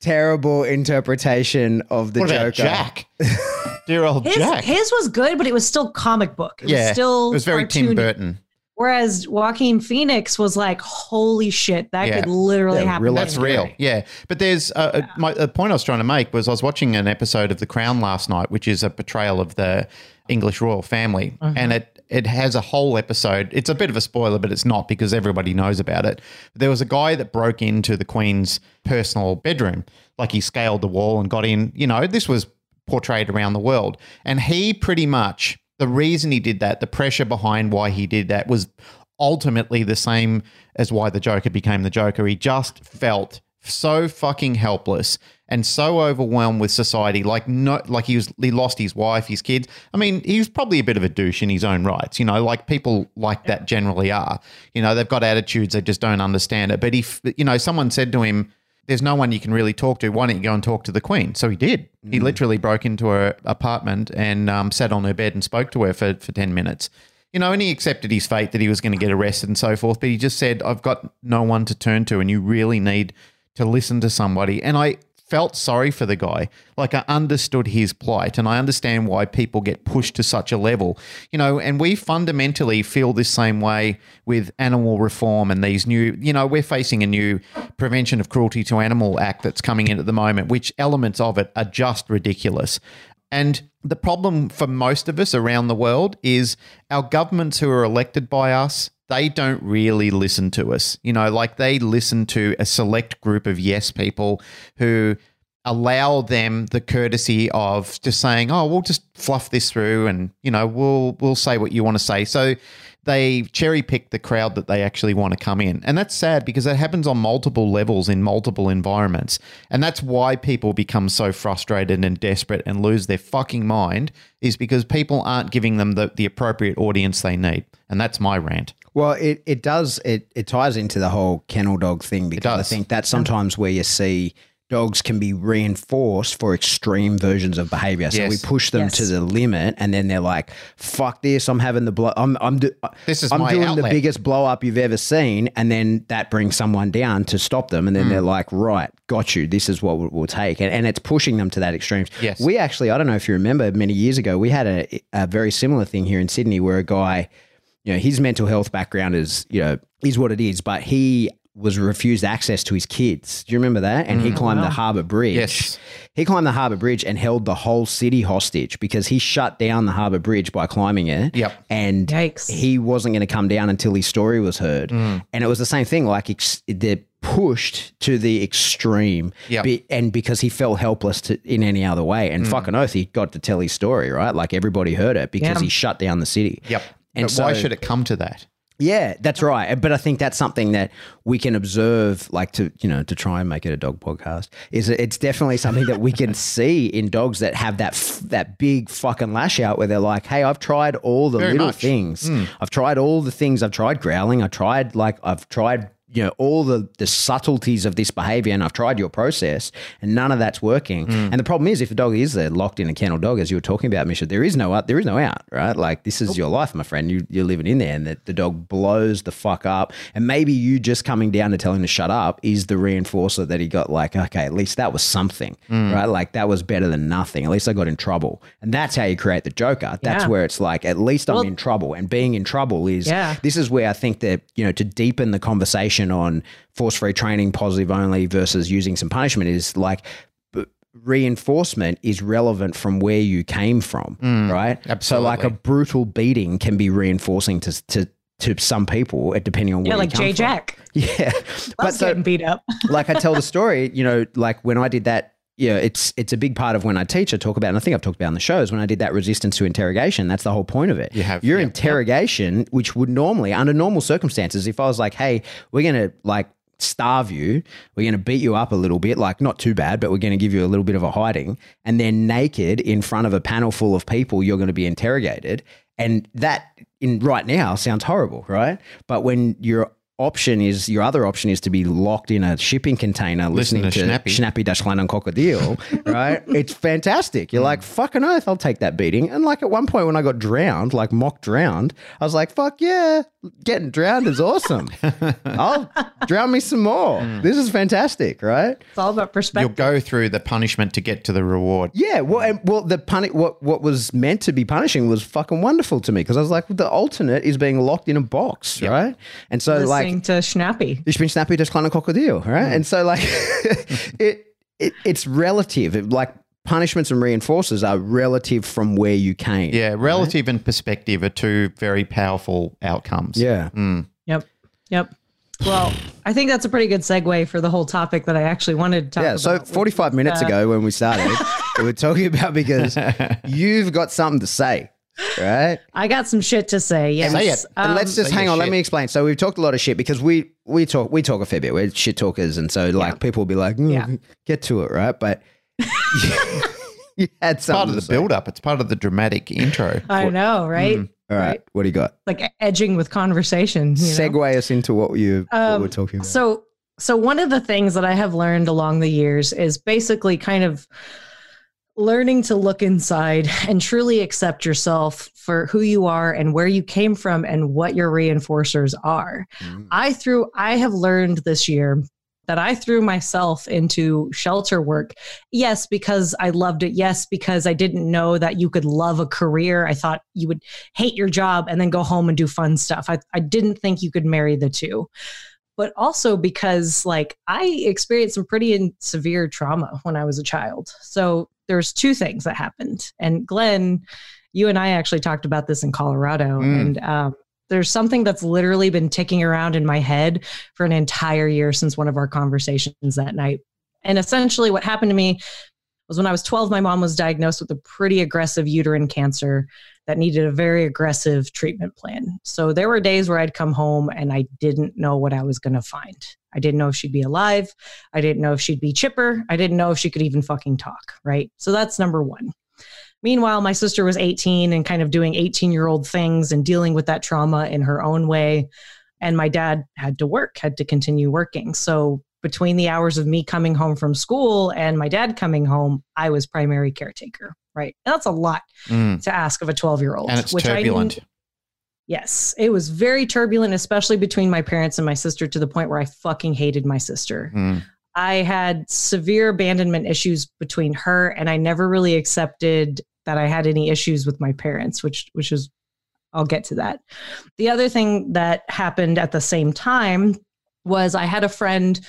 terrible interpretation of the What Joker? about Jack? Dear old His, Jack. his was good, but it was still comic book. It yeah, was still it was very Tim. Burton. Whereas Joaquin Phoenix was like, holy shit, that Yeah. could literally Yeah, happen. real That's me. real. Yeah. But there's uh, uh, my the point I was trying to make was I was watching an episode of The Crown last night, which is a portrayal of the English royal family, and it it has a whole episode. It's a bit of a spoiler, but it's not because everybody knows about it. There was a guy that broke into the Queen's personal bedroom, like he scaled the wall and got in. You know, this was portrayed around the world, and he pretty much the reason he did that, the pressure behind why he did that was ultimately the same as why the Joker became the Joker. He just felt so fucking helpless and so overwhelmed with society. Like no, like he was, he lost his wife, his kids. I mean, he was probably a bit of a douche in his own rights. You know, like people like that generally are. You know, they've got attitudes they just don't understand it. But if you know, someone said to him. There's no one you can really talk to. Why don't you go and talk to the Queen? So he did. He literally broke into her apartment and um, sat on her bed and spoke to her for, for 10 minutes you know, and he accepted his fate that he was going to get arrested and so forth. But he just said, I've got no one to turn to, and you really need to listen to somebody. And I felt sorry for the guy. Like I understood his plight, and I understand why people get pushed to such a level. You know, and we fundamentally feel this same way with animal reform and these new, you know, we're facing a new Prevention of Cruelty to Animal Act that's coming in at the moment, which elements of it are just ridiculous. And the problem for most of us around the world is our governments who are elected by us, they don't really listen to us. You know, like they listen to a select group of yes people who allow them the courtesy of just saying, "Oh, we'll just fluff this through and, you know, we'll we'll say what you want to say." So they cherry pick the crowd that they actually want to come in. And that's sad because that happens on multiple levels in multiple environments. And that's why people become so frustrated and desperate and lose their fucking mind is because people aren't giving them the, the appropriate audience they need. And that's my rant. Well, it, it does it it ties into the whole kennel dog thing because I does. think that's sometimes where you see dogs can be reinforced for extreme versions of behavior. So Yes. we push them to the limit, and then they're like, "Fuck this! I'm having the blow. I'm I'm do- This is I'm my doing the biggest blow up you've ever seen." And then that brings someone down to stop them, and then Hmm. they're like, "Right, got you. This is what we'll, we'll take," and, and it's pushing them to that extremes. Yes. we actually, I don't know if you remember, many years ago, we had a, a very similar thing here in Sydney where a guy you know, his mental health background is, you know, is what it is, but he was refused access to his kids. Do you remember that? And he climbed the. Harbour Bridge. Yes. He climbed the Harbour Bridge and held the whole city hostage because he shut down the Harbour Bridge by climbing it. Yep. And Yikes. he wasn't going to come down until his story was heard. Mm. And it was the same thing. Like ex- they're pushed to the extreme. Yep. Be- and because he felt helpless to, in any other way. Mm. And fucking oath, he got to tell his story, right? Like everybody heard it because Yeah. he shut down the city. Yep. And but why should it come to that? Yeah, that's right. But I think that's something that we can observe, like to you know, to try and make it a dog podcast. Is it's definitely something that we can see in dogs that have that f- that big fucking lash out where they're like, "Hey, I've tried all the Very little much. things. Hmm. I've tried all the things. I've tried growling. I tried like I've tried." You know all the the subtleties of this behavior, and I've tried your process, and none of that's working. Mm. And the problem is, if a dog is there locked in a kennel dog, as you were talking about, Misia, there is no out, there is no out, right? Like this is your life, my friend. You you're living in there, and the, the dog blows the fuck up. And maybe you just coming down to tell him to shut up is the reinforcer that he got. Like, okay, at least that was something, mm. right? Like that was better than nothing. At least I got in trouble, and that's how you create the Joker. That's Yeah. where it's like, at least I'm in trouble, and being in trouble is Yeah. this is where I think that, you know, to deepen the conversation on force free training, positive only versus using some punishment is like reinforcement is relevant from where you came from, right? So, like a brutal beating can be reinforcing to, to, to some people, uh, depending on where yeah, you like come Jay from. Jack. Yeah. I was getting beat up. like I tell the story, you know, like when I did that, yeah, it's it's a big part of when I teach. I talk about, and I think I've talked about in the shows when I did that resistance to interrogation. That's the whole point of it. You have- your yeah. interrogation, which would normally, under normal circumstances, if I was like, "Hey, we're gonna like starve you, we're gonna beat you up a little bit, like not too bad, but we're gonna give you a little bit of a hiding," and then naked in front of a panel full of people, you're going to be interrogated, and that in right now sounds horrible, right? But when you're option is your other option is to be locked in a shipping container listening, Listening to. Schnappi das kleine Krokodil, right? It's fantastic. You're like, fucking earth, I'll take that beating. And like at one point when I got drowned, like mock drowned, I was like, fuck yeah, getting drowned is awesome. I'll drown me some more. Mm. This is fantastic, right? It's all about perspective. You'll go through the punishment to get to the reward. Yeah, well, and, well, the puni- what what was meant to be punishing was fucking wonderful to me because I was like, the alternate is being locked in a box, right? And so like Listening to Schnappi. Ich bin Schnappi das kleine Krokodil, right? Mm. And so like it, it it's relative. It- like punishments and reinforcers are relative from where you came. Yeah, relative and perspective are two very powerful outcomes. Yeah. Yep. Yep. Well, I think that's a pretty good segue for the whole topic that I actually wanted to talk Yeah, about. so which 45 minutes uh, ago when we started, we were talking about because you've got something to say, right? I got some shit to say. Yes. Say it. Um, let's just hang your on. Let me explain. So we've talked a lot of shit because we we talk we talk a fair bit. We're shit talkers, and so like people will be like, "Mm, Yeah. "Get to it," right? But you had Part of the say. build up. It's part of the dramatic intro. I know, right? All right, what do you got? Like edging with conversation. You know? Segue us into what you what Um, we're talking about. So, so one of the things that I have learned along the years is basically kind of learning to look inside and truly accept yourself for who you are and where you came from and what your reinforcers are. Mm. I through I have learned this year that I threw myself into shelter work. Yes, because I loved it. Yes, because I didn't know that you could love a career. I thought you would hate your job and then go home and do fun stuff. I, I didn't think you could marry the two. But also because like I experienced some pretty in- severe trauma when I was a child. So there's two things that happened. And Glenn, you and I actually talked about this in Colorado. Mm. And um, there's something that's literally been ticking around in my head for an entire year since one of our conversations that night. And essentially, what happened to me was when I was 12, my mom was diagnosed with a pretty aggressive uterine cancer that needed a very aggressive treatment plan. So there were days where I'd come home and I didn't know what I was going to find. I didn't know if she'd be alive. I didn't know if she'd be chipper. I didn't know if she could even fucking talk, right? So that's number one. Meanwhile, my sister was 18 and kind of doing 18 year old things and dealing with that trauma in her own way. And my dad had to work, had to continue working. So between the hours of me coming home from school and my dad coming home, I was primary caretaker, right? And that's a lot Mm. to ask of a 12 year old. And it's I turbulent. knew- yes, it was very turbulent, especially between my parents and my sister to the point where I fucking hated my sister. Mm. I had severe abandonment issues between her and I never really accepted that I had any issues with my parents, which which is I'll get to that. The other thing that happened at the same time was I had a friend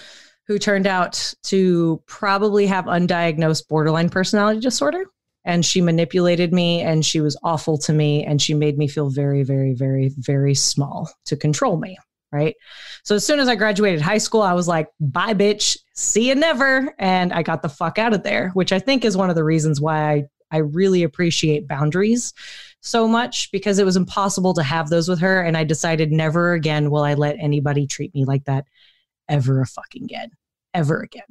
who turned out to probably have undiagnosed borderline personality disorder. And she manipulated me and she was awful to me and she made me feel very, very, very, very small to control me. Right. So as soon as I graduated high school, I was like, bye, bitch. See you never. And I got the fuck out of there, which I think is one of the reasons why I, I really appreciate boundaries so much because it was impossible to have those with her. And I decided never again will I let anybody treat me like that ever a fucking again, ever again.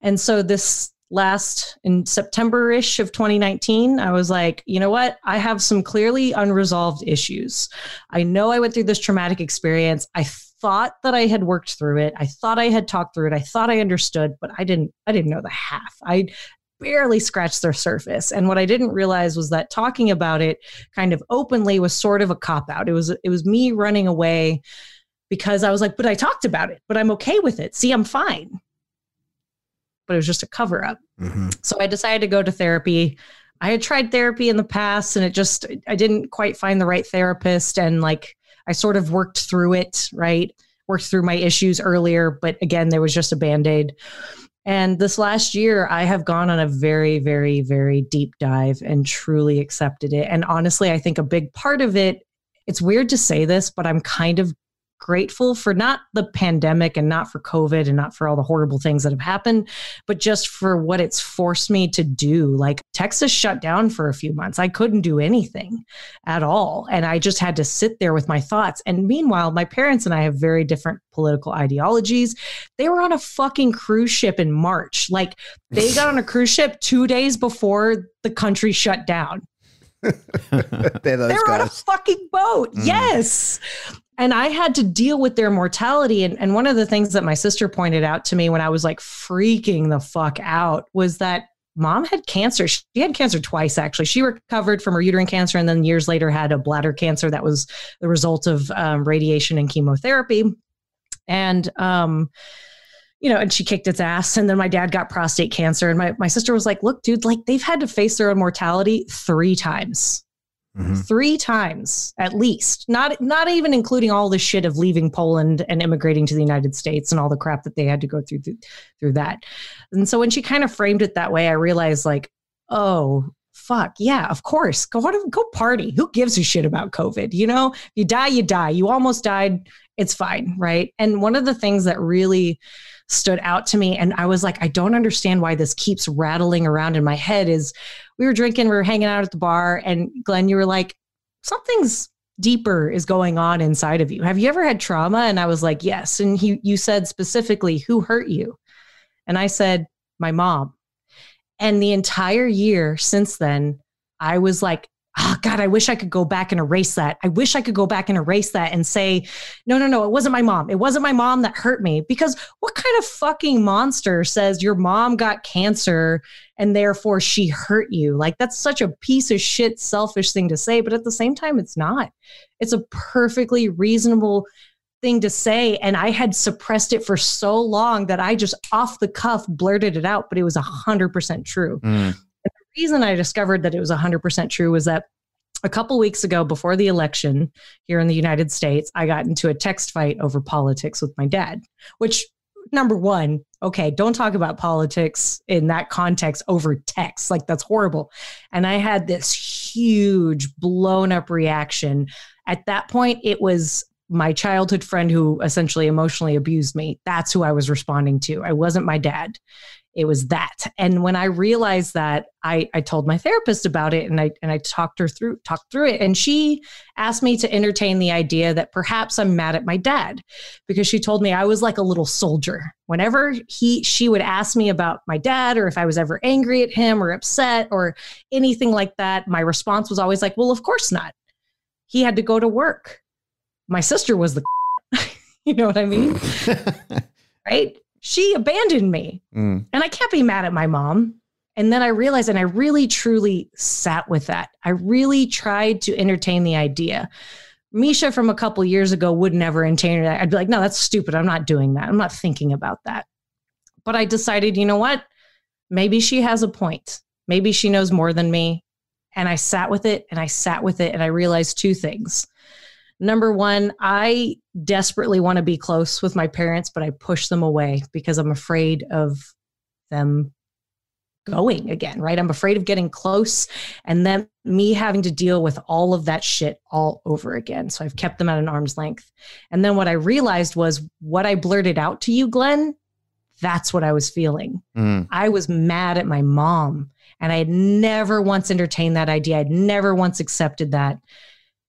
And so this last in September ish of 2019, I was like, you know what? I have some clearly unresolved issues. I know I went through this traumatic experience. I thought that I had worked through it. I thought I had talked through it. I thought I understood, but I didn't I didn't know the half. I barely scratched their surface. And what I didn't realize was that talking about it kind of openly was sort of a cop out. It was it was me running away because I was like, but I talked about it, but I'm okay with it. See, I'm fine. But it was just a cover up. Mm-hmm. So I decided to go to therapy. I had tried therapy in the past and it just, I didn't quite find the right therapist. And like, I sort of worked through it, right? Worked through my issues earlier, but again, there was just a band aid. And this last year, I have gone on a very, very, very deep dive and truly accepted it. And honestly, I think a big part of it, it's weird to say this, but I'm kind of grateful for not the pandemic and not for COVID and not for all the horrible things that have happened, but just for what it's forced me to do. Like Texas shut down for a few months. I couldn't do anything at all. And I just had to sit there with my thoughts. And meanwhile, my parents and I have very different political ideologies. They were on a fucking cruise ship in March. Like they got on a cruise ship two days before the country shut down. They're, They're on a fucking boat. Mm. Yes and I had to deal with their mortality. And, and one of the things that my sister pointed out to me when I was like freaking the fuck out was that mom had cancer. She had cancer twice, actually. She recovered from her uterine cancer and then years later had a bladder cancer that was the result of um, radiation and chemotherapy. And, um, you know, and she kicked its ass. And then my dad got prostate cancer. And my, my sister was like, look, dude, like they've had to face their own mortality three times Mm-hmm. three times at least. Not not even including all the shit of leaving poland and immigrating to the united states and all the crap that they had to go through through, through that. And so when she kind of framed it that way i realized like oh fuck yeah of course. Go go party. Who gives a shit about covid you know? You die you die. You almost died it's fine right? And one of the things that really stood out to me and i was like i don't understand why this keeps rattling around in my head is we were drinking, we were hanging out at the bar, and Glenn, you were like, something's deeper is going on inside of you. Have you ever had trauma? And I was like, yes. And he, you said specifically, who hurt you? And I said, my mom. And the entire year since then, I was like, oh god i wish i could go back and erase that i wish i could go back and erase that and say no no no it wasn't my mom it wasn't my mom that hurt me because what kind of fucking monster says your mom got cancer and therefore she hurt you. Like that's such a piece of shit selfish thing to say but at the same time it's not. It's a perfectly reasonable thing to say and i had suppressed it for so long that i just off the cuff blurted it out but it was 100% true. Mm. The reason I discovered that it was 100% true was that a couple weeks ago before the election here in the United States, I got into a text fight over politics with my dad, which number one, okay, don't talk about politics in that context over text. Like that's horrible. And I had this huge blown up reaction. At that point, it was my childhood friend who essentially emotionally abused me. That's who I was responding to. I wasn't my dad it was that. And when i realized that i i told my therapist about it and i and i talked her through talked through it. And she asked me to entertain the idea that perhaps i'm mad at my dad because she told me i was like a little soldier. Whenever he she would ask me about my dad or if i was ever angry at him or upset or anything like that my response was always like well of course not. He had to go to work. My sister was the you know what i mean? Right she abandoned me. Mm. And I can't be mad at my mom. And then I realized, and I really truly sat with that. I really tried to entertain the idea. Misia from a couple years ago would never entertain that. I'd be like, no, that's stupid. I'm not doing that. I'm not thinking about that. But I decided, you know what? Maybe she has a point. Maybe she knows more than me. And I sat with it and I sat with it and I realized two things. Number one, I desperately want to be close with my parents, but I push them away because I'm afraid of them going again, right? I'm afraid of getting close and then me having to deal with all of that shit all over again. So I've kept them at an arm's length. And then what I realized was what I blurted out to you, Glenn, that's what I was feeling. Mm. I was mad at my mom and I had never once entertained that idea. I'd never once accepted that.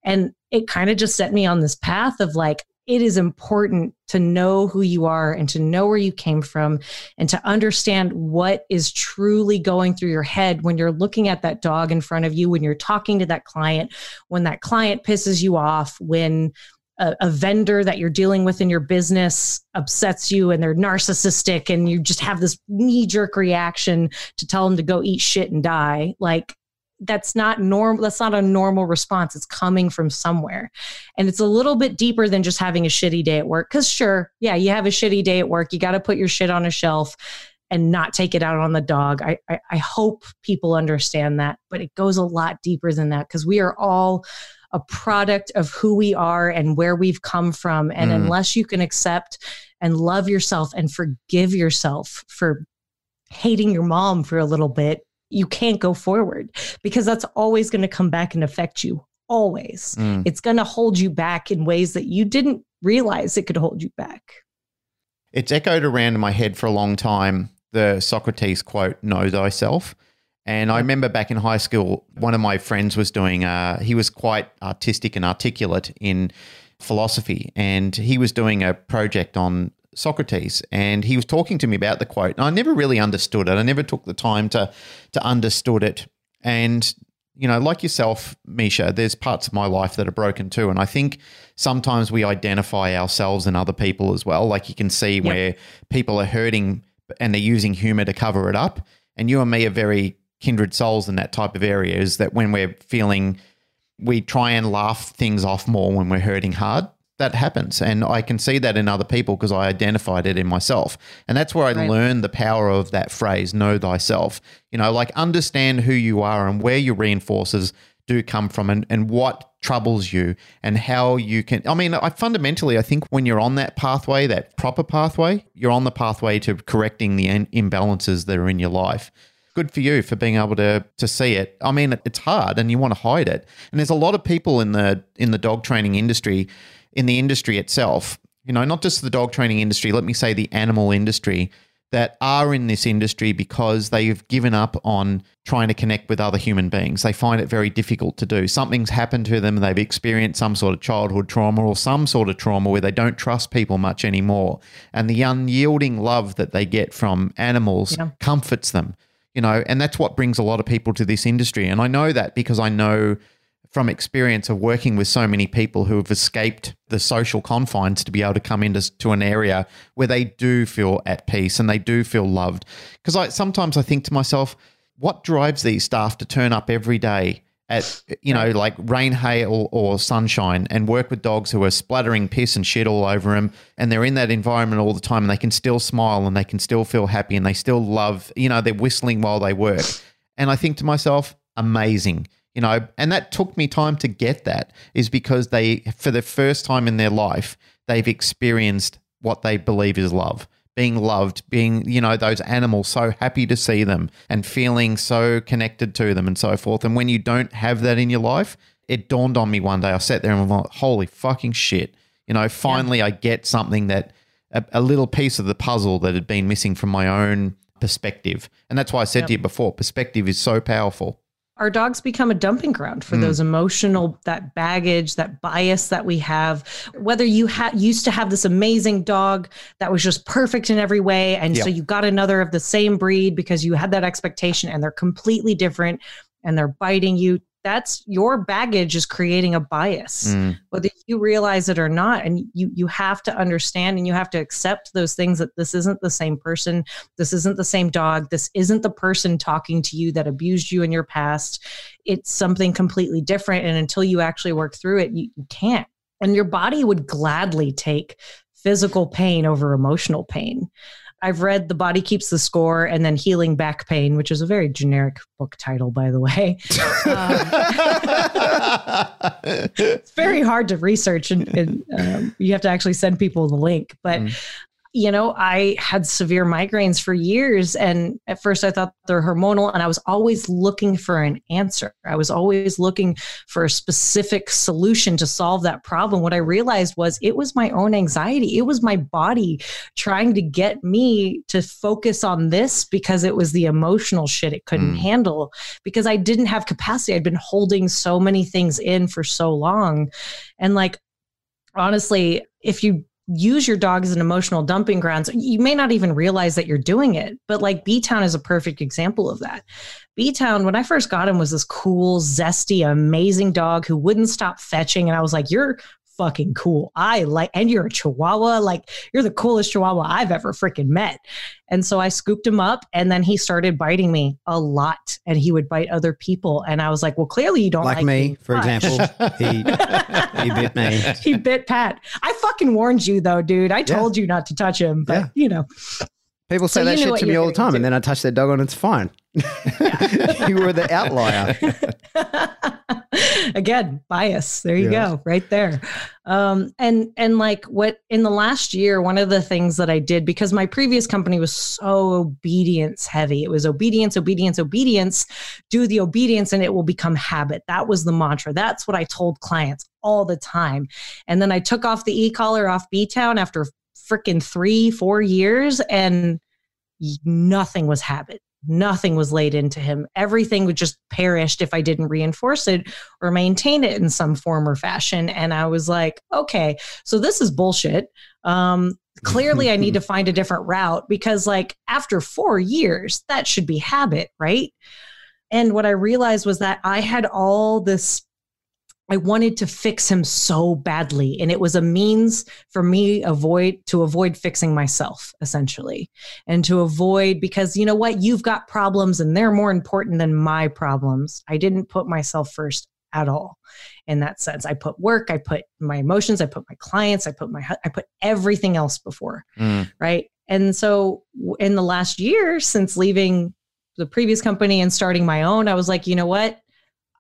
And it kind of just set me on this path of like, it is important to know who you are and to know where you came from and to understand what is truly going through your head when you're looking at that dog in front of you, when you're talking to that client, when that client pisses you off, when a, a vendor that you're dealing with in your business upsets you and they're narcissistic and you just have this knee jerk reaction to tell them to go eat shit and die. Like, that's not normal that's not a normal response. It's coming from somewhere. And it's a little bit deeper than just having a shitty day at work because sure yeah you have a shitty day at work you got to put your shit on a shelf and not take it out on the dog. I, I, I hope people understand that but it goes a lot deeper than that because we are all a product of who we are and where we've come from. And mm. unless you can accept and love yourself and forgive yourself for hating your mom for a little bit you can't go forward because that's always going to come back and affect you. Always. Mm. It's going to hold you back in ways that you didn't realize it could hold you back. It's echoed around in my head for a long time the Socrates quote, Know thyself. And I remember back in high school, one of my friends was doing, uh, he was quite artistic and articulate in philosophy. And he was doing a project on Socrates, and he was talking to me about the quote. And I never really understood it. I never took the time to to understood it. And you know, like yourself, Misia, there's parts of my life that are broken too. And I think sometimes we identify ourselves and other people as well. Like you can see yep. where people are hurting and they're using humor to cover it up. And you and me are very kindred souls in that type of area. Is that when we're feeling, we try and laugh things off more when we're hurting hard that happens. And i can see that in other people because i identified it in myself. And that's where i right. learned the power of that phrase know thyself. You know like understand who you are and where your reinforcers do come from and, and what troubles you and how you can i mean i fundamentally i think when you're on that pathway that proper pathway you're on the pathway to correcting the imbalances that are in your life. Good for you for being able to to see it. I mean it's hard and you want to hide it. And there's a lot of people in the in the dog training industry in the industry itself, you know, not just the dog training industry, let me say the animal industry, that are in this industry because they've given up on trying to connect with other human beings. They find it very difficult to do. Something's happened to them, they've experienced some sort of childhood trauma or some sort of trauma where they don't trust people much anymore. And the unyielding love that they get from animals yeah. comforts them. You know, and that's what brings a lot of people to this industry. And I know that because I know from experience of working with so many people who have escaped the social confines to be able to come into to an area where they do feel at peace and they do feel loved. Because I sometimes I think to myself, what drives these staff to turn up every day at you know like rain, hail, or sunshine and work with dogs who are splattering piss and shit all over them, and they're in that environment all the time, and they can still smile and they can still feel happy and they still love. You know, they're whistling while they work, and I think to myself, amazing you know, and that took me time to get that is because they, for the first time in their life, they've experienced what they believe is love. Being loved, being, you know, those animals so happy to see them and feeling so connected to them and so forth. And when you don't have that in your life, it dawned on me one day. I sat there and I'm like, holy fucking shit. You know, finally yeah. I get something that a, a, little piece of the puzzle that had been missing from my own perspective. And that's why I said yep. to you before perspective is so powerful our dogs become a dumping ground for mm. those emotional that baggage that bias that we have whether you ha- used to have this amazing dog that was just perfect in every way and yep. so you got another of the same breed because you had that expectation and they're completely different and they're biting you that's your baggage is creating a bias mm. whether you realize it or not. And you you have to understand and you have to accept those things that this isn't the same person this isn't the same dog this isn't the person talking to you that abused you in your past. It's something completely different. And until you actually work through it you, you can't. And your body would gladly take physical pain over emotional pain I've read The Body Keeps the Score and then Healing Back Pain, which is a very generic book title, by the way. Um, it's very hard to research and, and um, you have to actually send people the link. But mm you know, I had severe migraines for years. And at first I thought they're hormonal, and I was always looking for an answer. I was always looking for a specific solution to solve that problem. What I realized was it was my own anxiety, it was my body trying to get me to focus on this because it was the emotional shit it couldn't mm. handle because I didn't have capacity. I'd been holding so many things in for so long. And like, honestly, if you use your dog as an emotional dumping grounds. You may not even realize that you're doing it, but like B Town is a perfect example of that. B Town, when I first got him, was this cool, zesty, amazing dog who wouldn't stop fetching. And I was like, You're fucking cool. I like, and you're a chihuahua. Like, you're the coolest chihuahua I've ever freaking met. And so I scooped him up and then he started biting me a lot and he would bite other people. And I was like, well, clearly you don't like, like me, for example. he, he bit me. He bit Pat. I fucking warned you though, dude. I told yeah. you not to touch him, but yeah. you know. People say so that shit to me all the time, and then I touch their dog and it's fine. you were the outlier. Again, bias. There you go, right there. Um, and and like what in the last year, one of the things that I did because my previous company was so obedience heavy. It was obedience, obedience, obedience. Do the obedience, and it will become habit. That was the mantra. That's what I told clients all the time. And then I took off the e collar off B Town after freaking three, four years, and nothing was habit. Nothing was laid into him. Everything would just perished if I didn't reinforce it or maintain it in some form or fashion. And I was like, okay, so this is bullshit. Um, clearly, I need to find a different route because, like, after four years, that should be habit, right? And what I realized was that I had all this I wanted to fix him so badly. And it was a means for me avoid to avoid fixing myself, essentially. And to avoid because you know what? You've got problems and they're more important than my problems. I didn't put myself first at all in that sense. I put work, I put my emotions, I put my clients, I put my I put everything else before. Mm. Right. And so in the last year since leaving the previous company and starting my own, I was like, you know what?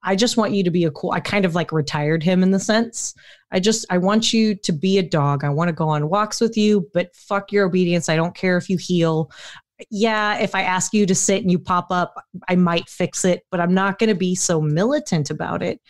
I just want you to be a cool, I kind of like retired him in the sense. I just, I want you to be a dog. I want to go on walks with you, but fuck your obedience. I don't care if you heel. Yeah, if I ask you to sit and you pop up, I might fix it, but I'm not going to be so militant about it.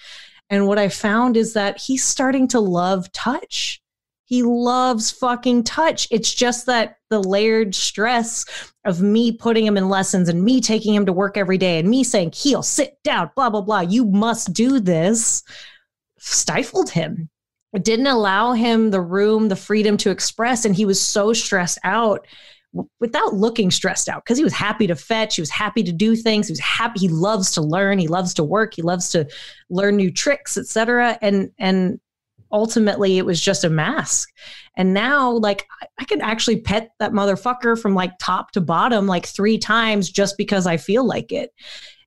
And what I found is that he's starting to love touch. He loves fucking touch. It's just that the layered stress of me putting him in lessons and me taking him to work every day and me saying, heel, sit down, blah, blah, blah, you must do this, stifled him. It didn't allow him the room, the freedom to express. And he was so stressed out without looking stressed out because he was happy to fetch he was happy to do things he was happy he loves to learn he loves to work he loves to learn new tricks etc and and ultimately it was just a mask. And now, like, I can actually pet that motherfucker from like top to bottom like three times just because I feel like it.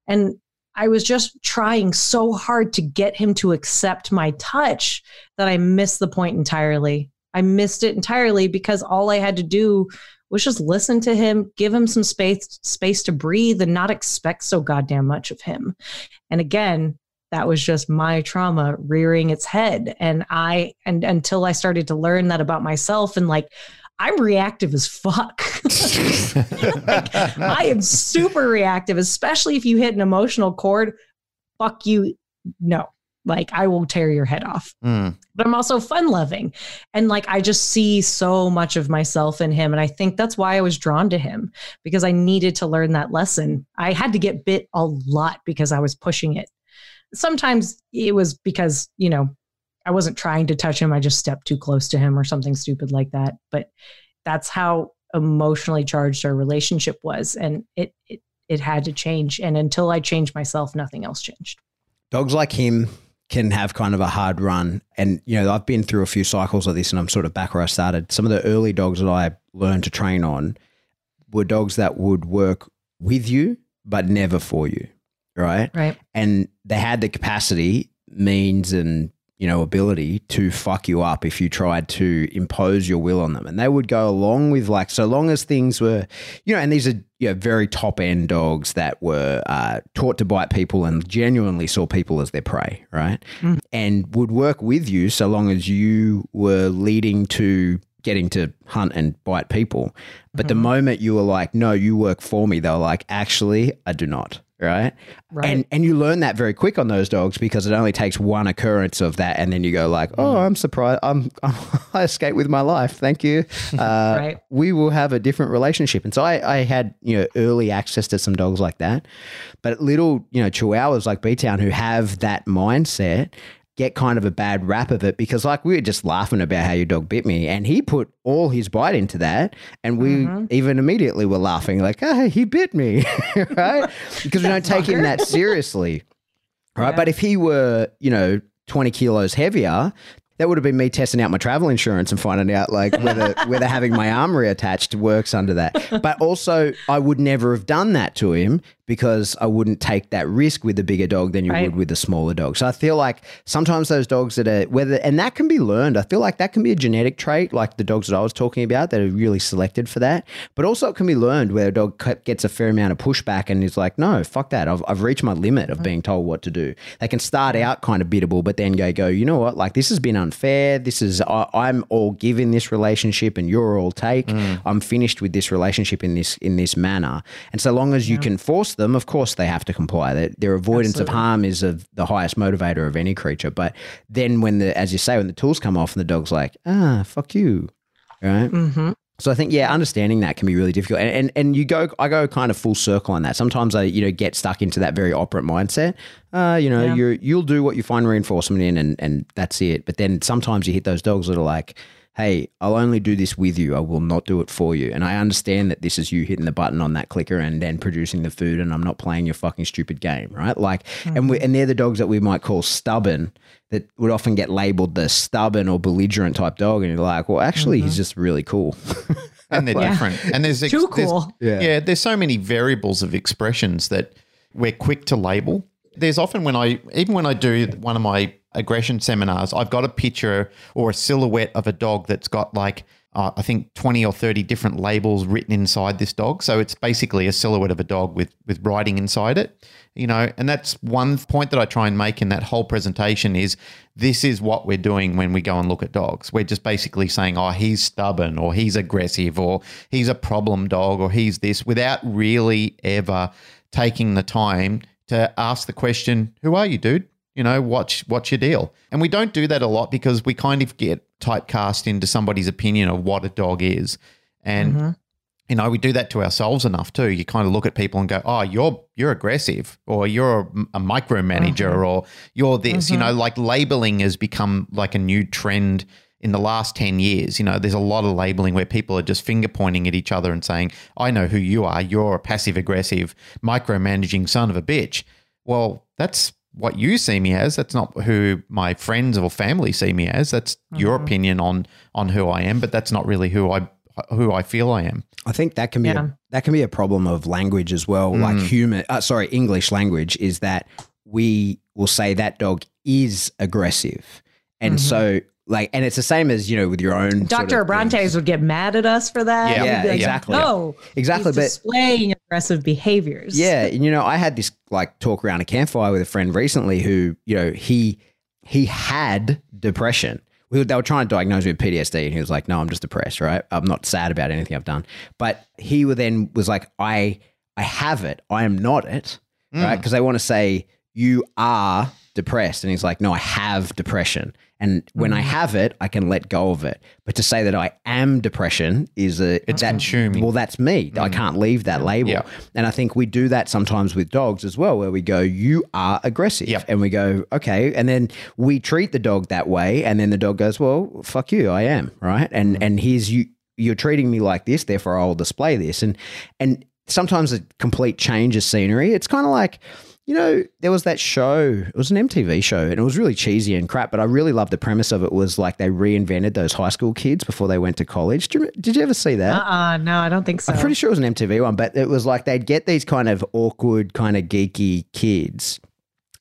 And I was just trying so hard to get him to accept my touch that I missed the point entirely. I missed it entirely because all I had to do was just listen to him, give him some space space to breathe and not expect so goddamn much of him. And again, that was just my trauma rearing its head. And i and until i started to learn that about myself and like i'm reactive as fuck. Like, i am super reactive especially if you hit an emotional chord. Fuck you no. Like i will tear your head off. Mm. but i'm also fun loving. And like i just see so much of myself in him. And i think that's why i was drawn to him because i needed to learn that lesson. I had to get bit a lot because i was pushing it sometimes it was because, you know, I wasn't trying to touch him. I just stepped too close to him or something stupid like that. But that's how emotionally charged our relationship was. And it, it, it had to change. And until I changed myself, nothing else changed. Dogs like him can have kind of a hard run. And, you know, I've been through a few cycles of this and I'm sort of back where I started. Some of the early dogs that I learned to train on were dogs that would work with you, but never for you right? Right. And they had the capacity, means, and you know, ability to fuck you up if you tried to impose your will on them. And they would go along with like, so long as things were, you know, and these are you know, very top end dogs that were uh, taught to bite people and genuinely saw people as their prey, right? Mm. And would work with you so long as you were leading to getting to hunt and bite people. But the Mhm. moment you were like, no, you work for me, they were like, actually, I do not. Right. Right. And and you learn that very quick on those dogs because it only takes one occurrence of that, and then you go like, "Oh, I'm surprised. I'm, I escaped with my life. Thank you. Uh, Right. We will have a different relationship." And so I, I had you know early access to some dogs like that, but little you know Chihuahuas like B Town who have that mindset get kind of a bad rap of it because like we were just laughing about how your dog bit me and he put all his bite into that and we Mhm. even immediately were laughing like oh he bit me right because we don't take him that seriously right Yeah. but if he were you know 20 kilos heavier that would have been me testing out my travel insurance and finding out like whether whether having my arm reattached works under that. But also, I would never have done that to him because I wouldn't take that risk with a bigger dog than you Right. would with a smaller dog. So I feel like sometimes those dogs that are whether and that can be learned. I feel like that can be a genetic trait, like the dogs that I was talking about that are really selected for that. But also, it can be learned where a dog gets a fair amount of pushback and is like, "No, fuck that. I've, I've reached my limit of mm. being told what to do." They can start out kind of biddable, but then go, "Go, you know what? Like this has been unfair. This is I, I'm all give in this relationship, and you're all take. Mm. I'm finished with this relationship in this in this manner." And so long as you can force them, of course they have to comply. Their, their avoidance of harm is of the highest motivator of any creature. But then when the, as you say, when the tools come off and the dog's like, "Ah, fuck you," right? hmm So I think yeah, understanding that can be really difficult, and, and and you go, I go kind of full circle on that. Sometimes I you know get stuck into that very operant mindset. Uh, you know, Yeah. you're you'll do what you find reinforcement in, and and that's it. But then sometimes you hit those dogs that are like, hey, I'll only do this with you. I will not do it for you. And I understand that this is you hitting the button on that clicker and then producing the food, and I'm not playing your fucking stupid game, right? Like, and we, mm-hmm. and they're the dogs that we might call stubborn. That would often get labeled the stubborn or belligerent type dog, and you're like, well, actually, he's mm-hmm. just really cool. and they're Yeah. different. And there's ex- Too there's- cool. Yeah. yeah, there's so many variables of expressions that we're quick to label. There's often when I even when I do one of my aggression seminars, I've got a picture or a silhouette of a dog that's got like uh, I think 20 or 30 different labels written inside this dog. So it's basically a silhouette of a dog with with writing inside it. You know, and that's one point that I try and make in that whole presentation is this is what we're doing when we go and look at dogs. We're just basically saying, oh, he's stubborn or he's aggressive or he's a problem dog or he's this without really ever taking the time to ask the question, who are you, dude? You know, what's what's your deal? And we don't do that a lot because we kind of get typecast into somebody's opinion of what a dog is. And Mhm. you know, we do that to ourselves enough too. You kind of look at people and go, "Oh, you're you're aggressive, or you're a, a micromanager, or you're this." You know, like labeling has become like a new trend in the last ten years. You know, there's a lot of labeling where people are just finger pointing at each other and saying, "I know who you are. You're a passive aggressive, micromanaging son of a bitch." Well, that's what you see me as. That's not who my friends or family see me as. That's your mm-hmm. opinion on on who I am, but that's not really who I who I feel I am. I think that can be Yeah. a, that can be a problem of language as well. Mm. Like human, uh, sorry, English language is that we will say that dog is aggressive, and mm-hmm. so like, and it's the same as you know with your own sort Dr. of Abrantes things. would get mad at us for that. Yeah. Yeah, like, exactly. No, exactly, he's but displaying aggressive behaviors. Yeah, and you know, I had this like talk around a campfire with a friend recently who, you know, he he had depression. We were, they were trying to diagnose me with PTSD, and he was like, "No, I'm just depressed. Right? I'm not sad about anything I've done." But he then was like, "I I have it. I am not it." Right? Mm. Because they want to say you are depressed, and he's like, "No, I have depression." And when I mm. have it, I can let go of it. But to say that I am depression is a It's that, consuming. Well, that's me. I mm. can't leave that label. Yeah. And I think we do that sometimes with dogs as well, where we go, You are aggressive. Yep. And we go, Okay. And then we treat the dog that way. And then the dog goes, Well, fuck you. I am. Right. And mm. and here's you you're treating me like this, therefore I'll display this. And and sometimes a complete change of scenery. It's kind of like you know, there was that show. It was an MTV show, and it was really cheesy and crap. But I really loved the premise of it. Was like they reinvented those high school kids before they went to college. Did you, did you ever see that? Uh-uh, no, I don't think so. I'm pretty sure it was an MTV one, but it was like they'd get these kind of awkward, kind of geeky kids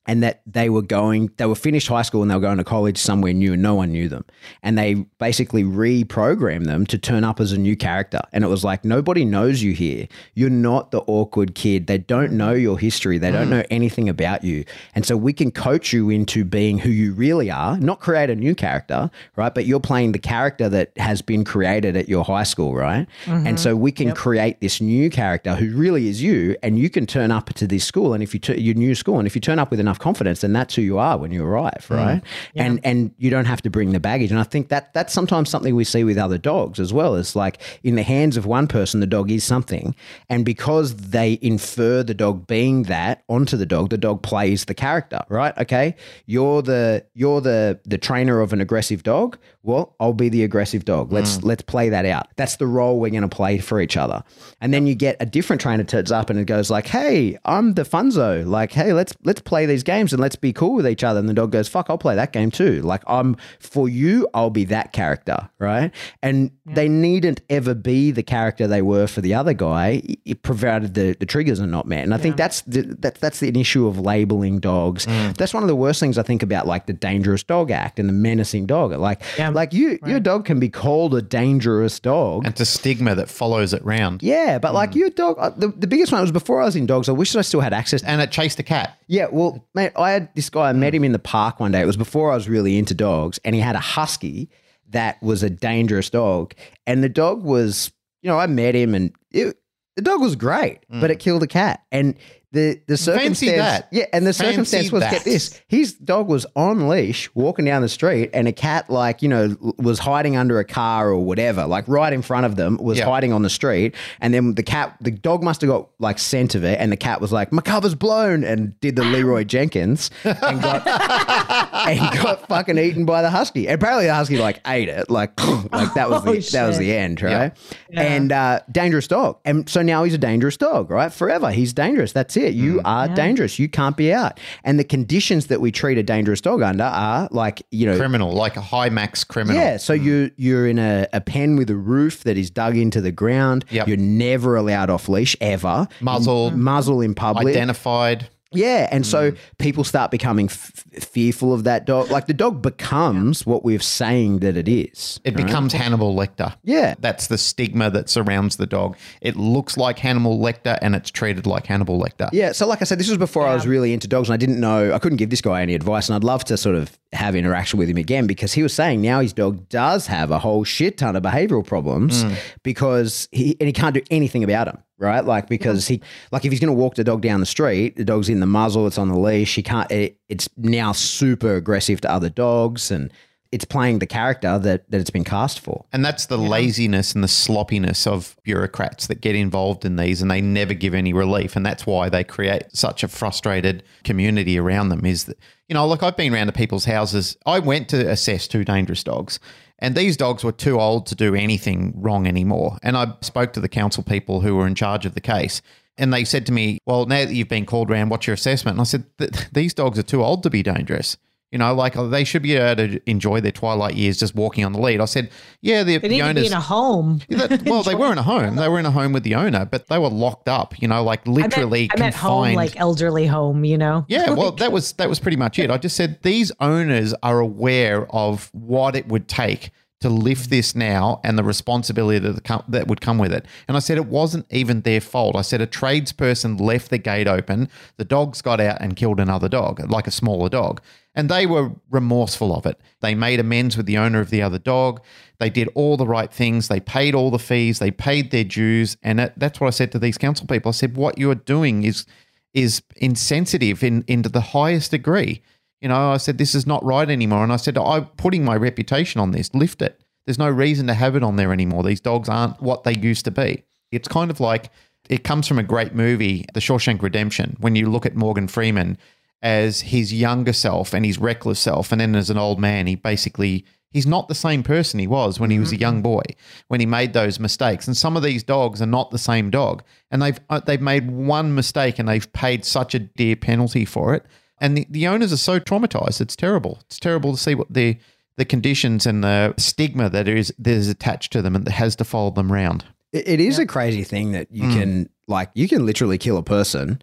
and that they were going, they were finished high school and they were going to college somewhere new and no one knew them. And they basically reprogrammed them to turn up as a new character. And it was like, nobody knows you here. You're not the awkward kid. They don't know your history, they don't mm. know anything about you. And so we can coach you into being who you really are, not create a new character, right? But you're playing the character that has been created at your high school, right? And mm-hmm. so we can create this new character who really is you, and you can turn up to this school. And if you, t- your new school, and if you turn up with enough confidence, then that's who you are when you arrive, mm. right? And and you don't have to bring the baggage. And I think that that's sometimes something we see with other dogs as well. It's like in the hands of one person, the dog is something, and because they infer the dog being that onto the dog, the dog plays the character, right? Okay, you're the you're the the trainer of an aggressive dog. Well, I'll be the aggressive dog. Let's mm. let's play that out. That's the role we're going to play for each other. And then you get a different trainer turns up and it goes like, "Hey, I'm the funzo. Like, hey, let's let's play these games and let's be cool with each other." And the dog goes, "Fuck, I'll play that game too. Like, I'm for you. I'll be that character, right?" And they needn't ever be the character they were for the other guy, provided the, the triggers are not met. And I think that's the, that, that's the issue of labeling dogs. Mm. That's one of the worst things I think about, like the Dangerous Dog Act and the menacing dog. Like, Yeah. Like you, your dog can be called a dangerous dog. And it's a stigma that follows it round. yeah, but like your dog, uh, the, the biggest one was before I was in dogs. I wish I still had access. And it chased a cat. Yeah, well, mate, I had this guy. I met him in the park one day. It was before I was really into dogs, and he had a husky that was a dangerous dog. And the dog was, you know, I met him, and it, the dog was great, but it killed a cat. And the the circumstance, that. yeah, and the Fancy circumstance was that. get this: his dog was on leash walking down the street, and a cat, like you know, was hiding under a car or whatever, like right in front of them, was Yeah. hiding on the street. And then the cat, the dog must have got like scent of it, and the cat was like, "My cover's blown," and did the Leroy Jenkins and got and got fucking eaten by the husky. And apparently, the husky like ate it, like like that was the, Oh, that was the end, right? And uh, dangerous dog, and so now he's a dangerous dog, right? Forever, he's dangerous. That's it. You mm. are dangerous. You can't be out. And the conditions that we treat a dangerous dog under are like you know Criminal, like a high max criminal. yeah, so mm. you you're in a, a pen with a roof that is dug into the ground. Yep. You're never allowed off leash ever. Muzzle. Muzzle in public. identified. Yeah, and so mm. people start becoming f- fearful of that dog. Like the dog becomes what we're saying that it is. It becomes Hannibal Lecter. Yeah. That's the stigma that surrounds the dog. It looks like Hannibal Lecter and it's treated like Hannibal Lecter. Yeah, so like I said, this was before I was really into dogs, and I didn't know I couldn't give this guy any advice, and I'd love to sort of have interaction with him again because he was saying now his dog does have a whole shit ton of behavioral problems mm. because he and he can't do anything about them, right? Like because he like if he's going to walk the dog down the street, the dog's in the muzzle, it's on the leash, he can't. It, it's now super aggressive to other dogs, and it's playing the character that that it's been cast for. And that's the laziness and the sloppiness of bureaucrats that get involved in these and they never give any relief. And that's why they create such a frustrated community around them is that, you know, look, I've been around to people's houses. I went to assess two dangerous dogs. And these dogs were too old to do anything wrong anymore. And I spoke to the council people who were in charge of the case. And they said to me, Well, now that you've been called around, what's your assessment? And I said, These dogs are too old to be dangerous. You know, like oh, they should be able to enjoy their twilight years just walking on the lead. I said, Yeah, the, They the need to be owners. in a home. That- well, they were in a home. They were in a home with the owner, but they were locked up. You know, like I meant, literally I meant home, confined. like elderly home, you know? yeah, well, that was that was pretty much it. I just said these owners are aware of what it would take to lift mm. this now and the responsibility that, com- that would come with it. And I said it wasn't even their fault. I said a tradesperson left the gate open, the dogs got out and killed another dog, like a smaller dog. And they were remorseful of it. They made amends with the owner of the other dog. They did all the right things. They paid all the fees. They paid their dues. And that, that's what I said to these council people. I said, what you're doing is is insensitive in into the highest degree. You know, I said this is not right anymore, and I said I'm putting my reputation on this. Lift it. There's no reason to have it on there anymore. These dogs aren't what they used to be. It's kind of like it comes from a great movie, The Shawshank Redemption. When you look at Morgan Freeman as his younger self and his reckless self, and then as an old man, he basically he's not the same person he was when he was a young boy when he made those mistakes. And some of these dogs are not the same dog, and they've uh, they've made one mistake and they've paid such a dear penalty for it. And the, the owners are so traumatized. It's terrible. It's terrible to see what the the conditions and the stigma that is that is attached to them and that has to follow them around. It, it is a crazy thing that you Mm. can like you can literally kill a person,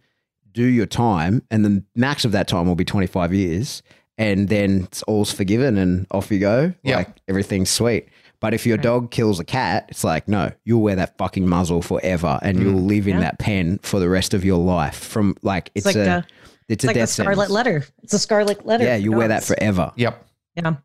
do your time, and the max of that time will be 25 years, and then it's all's forgiven and off you go. Yeah. Like everything's sweet. But if your dog kills a cat, it's like, no, you'll wear that fucking muzzle forever and you'll live in Yeah. that pen for the rest of your life. From like, it's, like a, a- it's It's a like a scarlet sentence. letter. It's a scarlet letter. Yeah, for you wear that forever. Yep. Yeah.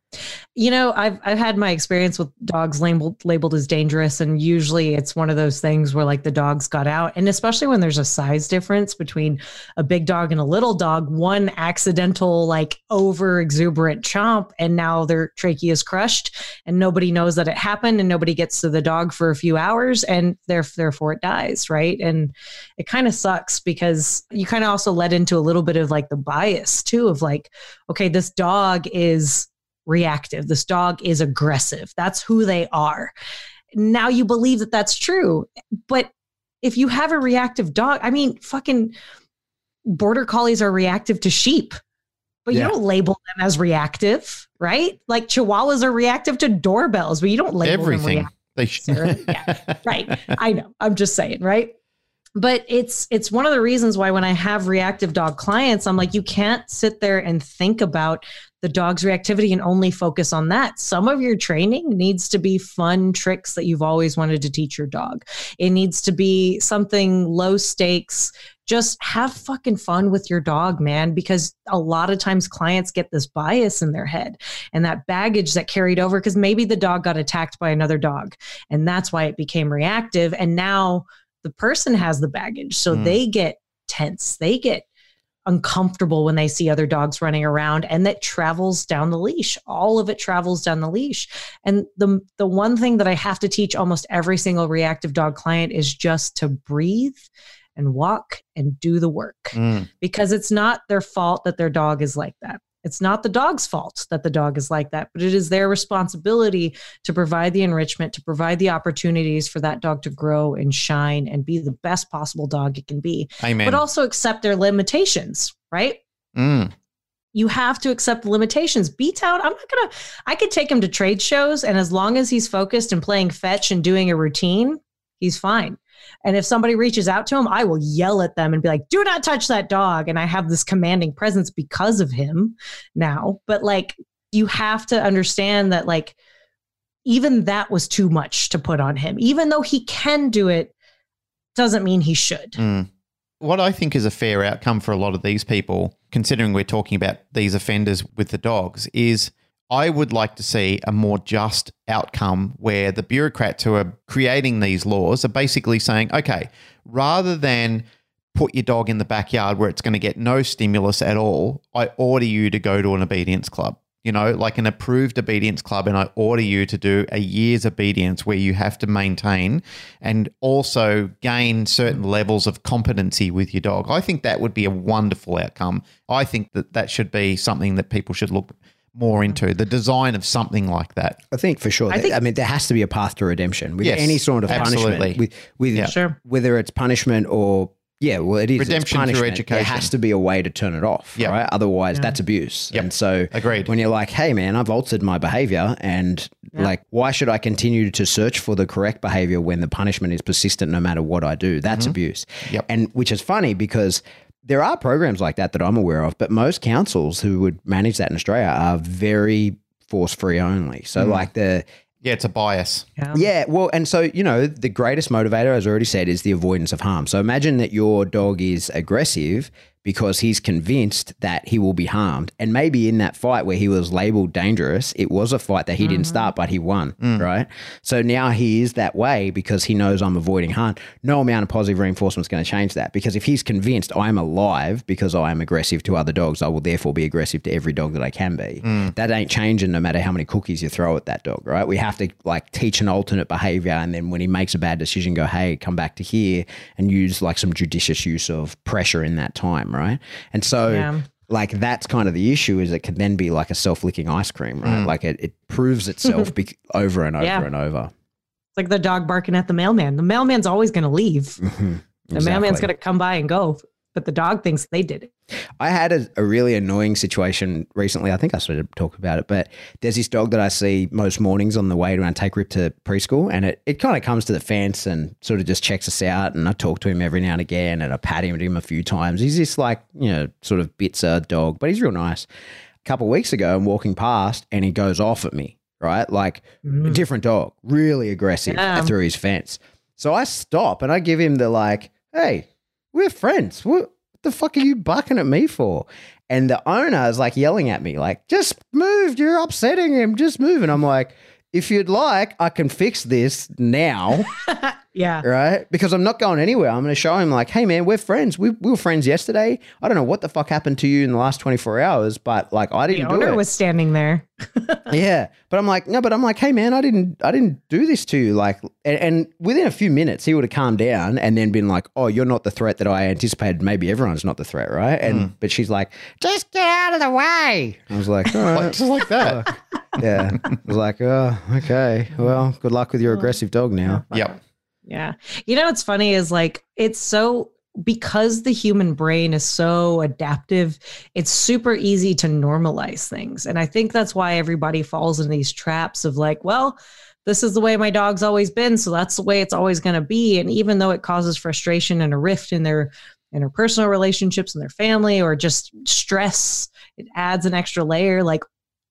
You know, I've I've had my experience with dogs labeled labeled as dangerous and usually it's one of those things where like the dogs got out and especially when there's a size difference between a big dog and a little dog, one accidental like over exuberant chomp and now their trachea is crushed and nobody knows that it happened and nobody gets to the dog for a few hours and therefore it dies, right? And it kind of sucks because you kind of also led into a little bit of like the bias too of like okay, this dog is reactive. This dog is aggressive. That's who they are. Now you believe that that's true. But if you have a reactive dog, I mean, fucking border collies are reactive to sheep, but Yeah. you don't label them as reactive, right? Like chihuahuas are reactive to doorbells, but you don't label them Everything. reactive They sh- Yeah, right. I know. I'm just saying, right? But it's it's one of the reasons why when I have reactive dog clients, I'm like, you can't sit there and think about the dog's reactivity and only focus on that. Some of your training needs to be fun tricks that you've always wanted to teach your dog. It needs to be something low stakes. Just have fucking fun with your dog, man, because a lot of times clients get this bias in their head and that baggage that carried over because maybe the dog got attacked by another dog and that's why it became reactive and now the person has the baggage so Mm. they get tense they get uncomfortable when they see other dogs running around and that travels down the leash all of it travels down the leash and the the one thing that i have to teach almost every single reactive dog client is just to breathe and walk and do the work Mm. because it's not their fault that their dog is like that. It's not the dog's fault that the dog is like that, but it is their responsibility to provide the enrichment, to provide the opportunities for that dog to grow and shine and be the best possible dog it can be, Amen. but also accept their limitations, right? Mm. You have to accept the limitations. B Town, I'm not gonna, I could take him to trade shows, and as long as he's focused and playing fetch and doing a routine, he's fine. And if somebody reaches out to him, I will yell at them and be like, do not touch that dog. And I have this commanding presence because of him now. But like, you have to understand that, like, even that was too much to put on him. Even though he can do it, doesn't mean he should. Mm. What I think is a fair outcome for a lot of these people, considering we're talking about these offenders with the dogs, is I would like to see a more just outcome where the bureaucrats who are creating these laws are basically saying, okay, rather than put your dog in the backyard where it's going to get no stimulus at all, I order you to go to an obedience club. You know, like an approved obedience club, and I order you to do a year's obedience where you have to maintain and also gain certain levels of competency with your dog. I think that would be a wonderful outcome. I think that that should be something that people should look more into the design of something like that. I think for sure. I I, mean, there has to be a path to redemption with Yes, any sort of absolutely. punishment. With, with Yeah. Sure. whether it's punishment or yeah, well, it is it's Redemption through education. There has to be a way to turn it off, Yeah. right? Otherwise, Yeah. that's abuse. Yep. And so, Agreed. when you're like, "Hey, man, I've altered my behavior," and Yeah. like, why should I continue to search for the correct behavior when the punishment is persistent no matter what I do? That's abuse. Mm-hmm. Yep. And which is funny because there are programs like that that I'm aware of, but most councils who would manage that in Australia are very force free only. So, Mm. like the Yeah, it's a bias. Yeah. yeah, well, and so you know, the greatest motivator, as I already said, is the avoidance of harm. So imagine that your dog is aggressive because he's convinced that he will be harmed, and maybe in that fight where he was labeled dangerous, it was a fight that he didn't mm-hmm. start, but he won, mm. right? So now he is that way because he knows I'm avoiding harm. No amount of positive reinforcement is going to change that because if he's convinced I'm alive because I am aggressive to other dogs, I will therefore be aggressive to every dog that I can be. Mm. That ain't changing no matter how many cookies you throw at that dog, right? We have to like teach an alternate behavior and then when he makes a bad decision, go, hey, come back to here and use like some judicious use of pressure in that time, right? And so Yeah. like that's kind of the issue is it can then be like a self-licking ice cream, right? Mm. Like it, it proves itself bec over and over Yeah. and over. It's like the dog barking at the mailman. The mailman's always going to leave. The mailman's going to come by and go. But the dog thinks they did it. I had a, a, really annoying situation recently. I think I started to talk about it, but there's this dog that I see most mornings on the way when I take Rip to preschool, and it, it kind of comes to the fence and sort of just checks us out. And I talk to him every now and again, and I pat him, him a few times. He's this like you know sort of bits bitzer dog, but he's real nice. A couple of weeks ago, I'm walking past, and he goes off at me, right? Like mm. a different dog, really aggressive yeah. through his fence. So I stop and I give him the like, hey, we're friends. What the fuck are you bucking at me for? And the owner is like yelling at me, like, just move. You're upsetting him. Just move. And I'm like, if you'd like, I can fix this now. yeah. Right? Because I'm not going anywhere. I'm going to show him, like, hey, man, we're friends. We, we were friends yesterday. I don't know what the fuck happened to you in the last 24 hours, but like, I didn't the owner do it. was standing there. yeah. But I'm like, no, but I'm like, hey, man, I didn't, I didn't do this to you. Like, and, and within a few minutes, he would have calmed down and then been like, oh, you're not the threat that I anticipated. Maybe everyone's not the threat, right? And, mm. but she's like, just get out of the way. I was like, all right. just like that. yeah. I was like, oh, okay. Well, good luck with your aggressive dog now. Yep. Yeah. You know what's funny is like it's so because the human brain is so adaptive, it's super easy to normalize things. And I think that's why everybody falls in these traps of like, well, this is the way my dog's always been, so that's the way it's always going to be. And even though it causes frustration and a rift in their interpersonal relationships and their family or just stress, it adds an extra layer. Like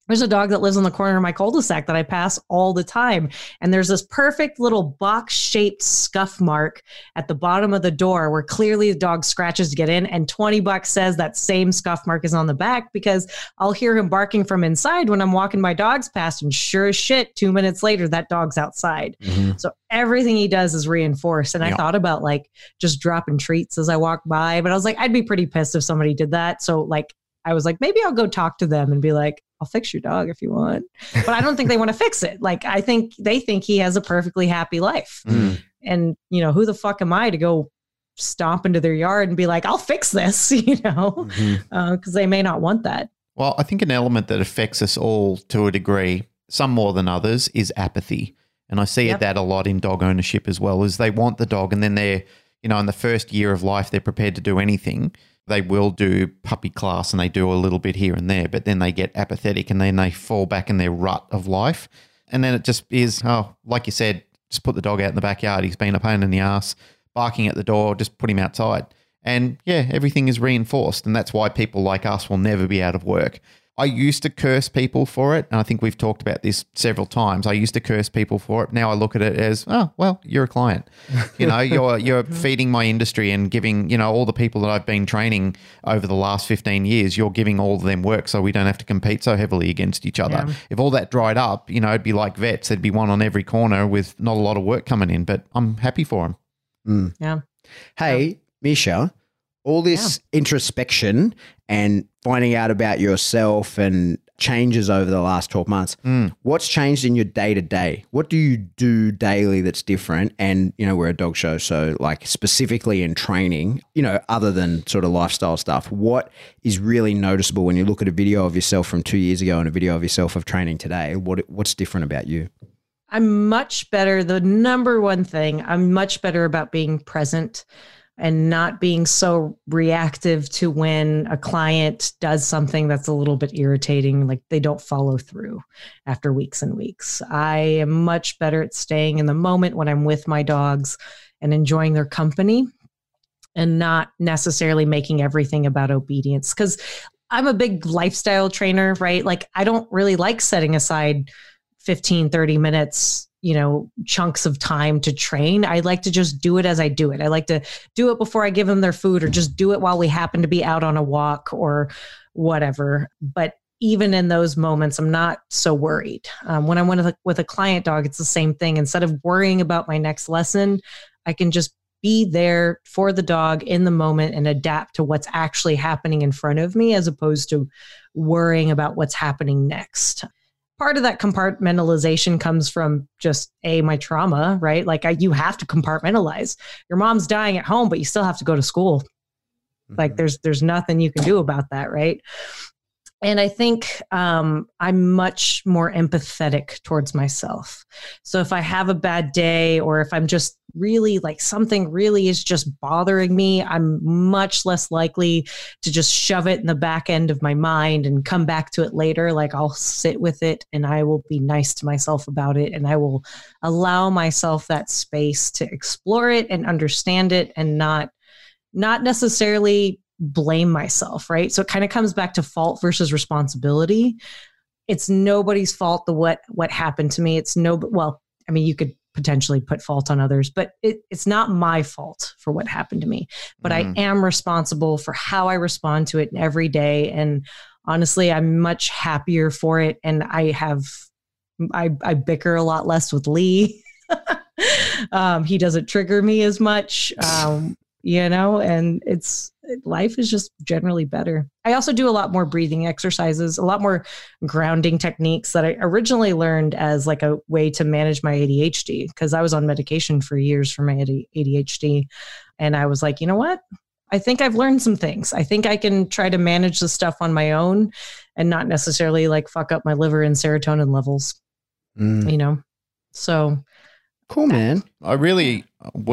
there's a dog that lives on the corner of my cul-de-sac that I pass all the time. And there's this perfect little box shaped scuff mark at the bottom of the door where clearly the dog scratches to get in. And 20 bucks says that same scuff mark is on the back because I'll hear him barking from inside when I'm walking my dogs past. And sure as shit, two minutes later, that dog's outside. Mm-hmm. So everything he does is reinforced. And I thought about like just dropping treats as I walk by, but I was like, I'd be pretty pissed if somebody did that. So like I was like, maybe I'll go talk to them and be like, I'll fix your dog if you want. But I don't think they want to fix it. Like, I think they think he has a perfectly happy life. Mm. And, you know, who the fuck am I to go stomp into their yard and be like, I'll fix this, you know, because mm-hmm. uh, they may not want that. Well, I think an element that affects us all to a degree, some more than others, is apathy. And I see yep. that a lot in dog ownership as well, is they want the dog and then they're, you know, in the first year of life, they're prepared to do anything they will do puppy class and they do a little bit here and there, but then they get apathetic and then they fall back in their rut of life. And then it just is, oh, like you said, just put the dog out in the backyard. He's been a pain in the ass, barking at the door, just put him outside. And yeah, everything is reinforced. And that's why people like us will never be out of work I used to curse people for it. And I think we've talked about this several times. I used to curse people for it. Now I look at it as, oh, well, you're a client. You know, you're you're feeding my industry and giving, you know, all the people that I've been training over the last 15 years, you're giving all of them work so we don't have to compete so heavily against each other. Yeah. If all that dried up, you know, it'd be like vets. There'd be one on every corner with not a lot of work coming in, but I'm happy for them. Mm. Yeah. Hey, Misia, all this yeah. introspection and finding out about yourself and changes over the last 12 months. Mm. What's changed in your day to day? What do you do daily that's different? And, you know, we're a dog show. So, like, specifically in training, you know, other than sort of lifestyle stuff, what is really noticeable when you look at a video of yourself from two years ago and a video of yourself of training today? What, what's different about you? I'm much better. The number one thing, I'm much better about being present and not being so reactive to when a client does something that's a little bit irritating, like they don't follow through after weeks and weeks. I am much better at staying in the moment when I'm with my dogs and enjoying their company and not necessarily making everything about obedience. Because I'm a big lifestyle trainer, right? Like, I don't really like setting aside 15, 30 minutes you know chunks of time to train. I like to just do it as i do it. I like to do it before i give them their food or just do it while we happen to be out on a walk or whatever. But even in those moments i'm not so worried. Um, when i'm with with a client dog it's the same thing. Instead of worrying about my next lesson i can just be there for the dog in the moment and adapt to what's actually happening in front of me as opposed to worrying about what's happening next part of that compartmentalization comes from just a my trauma right? Like I, you have to compartmentalize. Your mom's dying at home but you still have to go to school. Mm-hmm. like there's there's nothing you can do about that right? And i think um, i'm much more empathetic towards myself. So if i have a bad day or if i'm just really like something really is just bothering me, I'm much less likely to just shove it in the back end of my mind and come back to it later. Like I'll sit with it and I will be nice to myself about it and I will allow myself that space to explore it and understand it and not not necessarily blame myself, right? So it kind of comes back to fault versus responsibility. It's nobody's fault the what what happened to me. It's no well, I mean, you could potentially put fault on others, but it, it's not my fault for what happened to me. But mm. I am responsible for how I respond to it every day. And honestly, I'm much happier for it. And I have I, I bicker a lot less with Lee. um, he doesn't trigger me as much. Um, you know, and it's life is just generally better. I also do a lot more breathing exercises, a lot more grounding techniques that I originally learned as like a way to manage my ADHD because I was on medication for years for my ADHD. And I was like, you know what? I think I've learned some things. I think I can try to manage the stuff on my own and not necessarily like fuck up my liver and serotonin levels, mm. you know? So cool, man. I really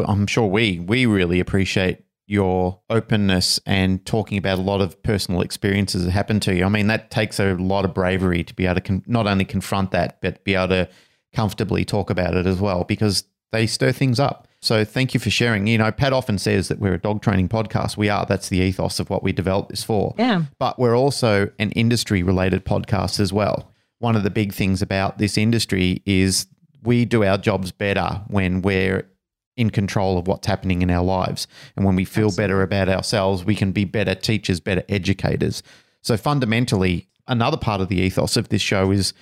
I'm sure we we really appreciate your openness and talking about a lot of personal experiences that happened to you. I mean, that takes a lot of bravery to be able to con- not only confront that, but be able to comfortably talk about it as well, because they stir things up. So thank you for sharing. You know, Pat often says that we're a dog training podcast. We are. That's the ethos of what we developed this for. Yeah. But we're also an industry related podcast as well. One of the big things about this industry is we do our jobs better when we're in control of what's happening in our lives. And when we feel Absolutely. better about ourselves, we can be better teachers, better educators. So fundamentally, another part of the ethos of this show is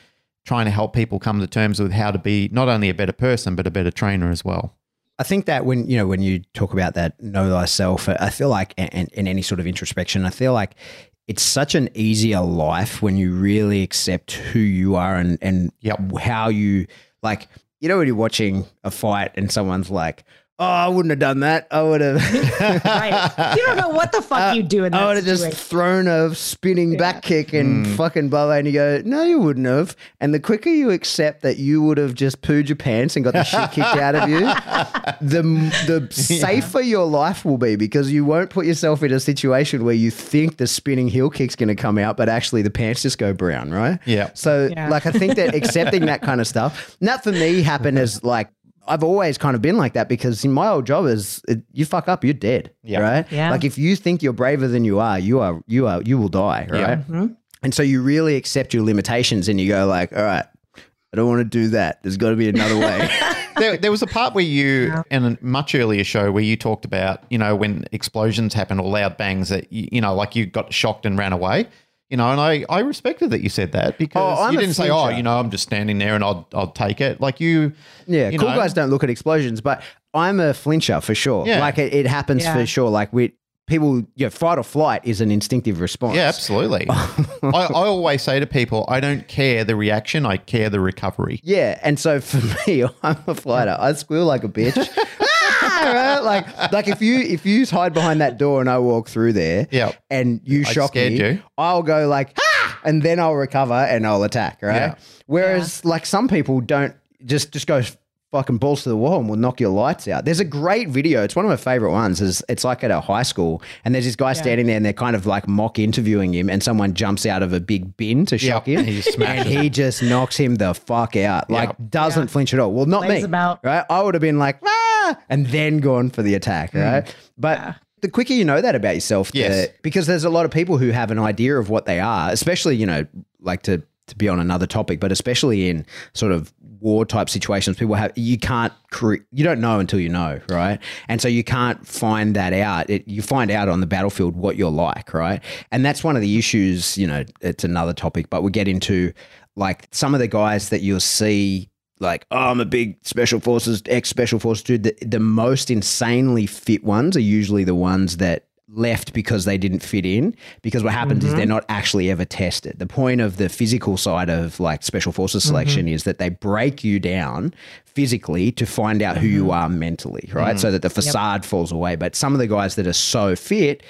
trying to help people come to terms with how to be not only a better person, but a better trainer as well. I think that when you know when you talk about that know thyself, I feel like in, in any sort of introspection, I feel like it's such an easier life when you really accept who you are and and yep. how you like you know when you're watching a fight and someone's like, Oh, I wouldn't have done that. I would have. right. You don't know what the fuck uh, you do in that I would have just thrown a spinning yeah. back kick and mm. fucking blah, blah. And you go, no, you wouldn't have. And the quicker you accept that you would have just pooed your pants and got the shit kicked out of you, the the safer yeah. your life will be because you won't put yourself in a situation where you think the spinning heel kick's going to come out, but actually the pants just go brown, right? Yeah. So, yeah. like, I think that accepting that kind of stuff, and that for me happened as like I've always kind of been like that because in my old job is it, you fuck up, you're dead. Yeah. Right. Yeah. Like if you think you're braver than you are, you are, you are, you will die. Right. Yeah. Mm-hmm. And so you really accept your limitations and you go like, all right, I don't want to do that. There's got to be another way. there, there, was a part where you, yeah. in a much earlier show, where you talked about, you know, when explosions happen or loud bangs that, you, you know, like you got shocked and ran away. You know, and I, I respected that you said that because oh, you didn't say, oh, you know, I'm just standing there and I'll, I'll take it. Like you. Yeah, you cool know. guys don't look at explosions, but I'm a flincher for sure. Yeah. Like it, it happens yeah. for sure. Like we, people, you know, fight or flight is an instinctive response. Yeah, absolutely. I, I always say to people, I don't care the reaction, I care the recovery. Yeah. And so for me, I'm a fighter. I squeal like a bitch. right? Like, like if you if you hide behind that door and I walk through there, yeah, and you I shock me, you. I'll go like, ah! and then I'll recover and I'll attack, right? Yeah. Whereas, yeah. like some people don't just just go fucking balls to the wall and we'll knock your lights out. There's a great video. It's one of my favorite ones. Is it's like at a high school and there's this guy yeah. standing there and they're kind of like mock interviewing him and someone jumps out of a big bin to shock yep. him and he just knocks him the fuck out. Like yep. doesn't yeah. flinch at all. Well, not Lays me. Right? I would have been like, ah, and then gone for the attack, mm. right? But yeah the quicker you know that about yourself, yes. because there's a lot of people who have an idea of what they are, especially, you know, like to to be on another topic, but especially in sort of war type situations, people have you can't you don't know until you know, right? And so you can't find that out. It, you find out on the battlefield what you're like, right? And that's one of the issues. You know, it's another topic, but we get into like some of the guys that you'll see. Like, oh, I'm a big special forces, ex special forces dude. The, the most insanely fit ones are usually the ones that left because they didn't fit in because what happens mm-hmm. is they're mm-hmm. not actually ever tested the point of the physical side of like special forces mm-hmm. selection mm-hmm. is that they break you down physically to find out who you mm-hmm. are mentally right so that the facade yep. falls away but some of the guys that are so fit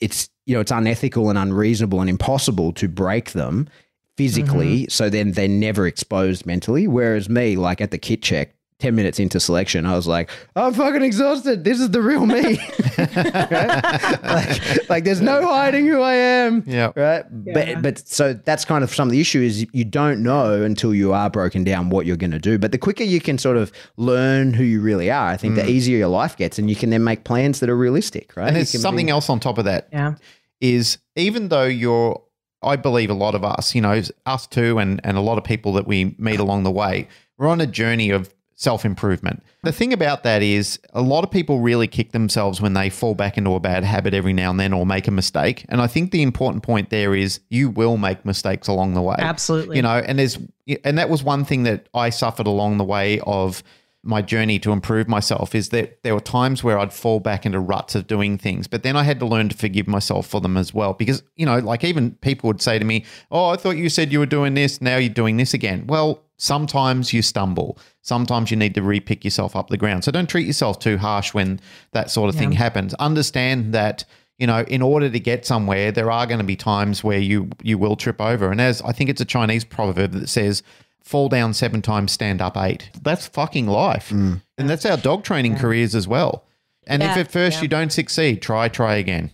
it's you know it's unethical and unreasonable and impossible to break them physically so then they're never exposed mentally whereas me like at the kit check 10 minutes into selection, I was like, I'm fucking exhausted. This is the real me. like, like, there's no hiding who I am. Yeah. Right. Yeah. But, but so that's kind of some of the issue is you don't know until you are broken down what you're going to do. But the quicker you can sort of learn who you really are, I think the mm. easier your life gets and you can then make plans that are realistic. Right. And there's something be- else on top of that Yeah. is even though you're, I believe a lot of us, you know, us too, and, and a lot of people that we meet along the way, we're on a journey of self improvement. The thing about that is a lot of people really kick themselves when they fall back into a bad habit every now and then or make a mistake. And I think the important point there is you will make mistakes along the way. Absolutely. You know, and there's, and that was one thing that I suffered along the way of my journey to improve myself is that there were times where I'd fall back into ruts of doing things, but then I had to learn to forgive myself for them as well. Because, you know, like even people would say to me, Oh, I thought you said you were doing this. Now you're doing this again. Well, sometimes you stumble. Sometimes you need to re-pick yourself up the ground. So don't treat yourself too harsh when that sort of thing happens. Understand that you know, in order to get somewhere, there are going to be times where you you will trip over. And as I think it's a Chinese proverb that says, "Fall down seven times, stand up eight. That's fucking life, mm. and that's our dog training careers as well. And if at first yeah. you don't succeed, try try again.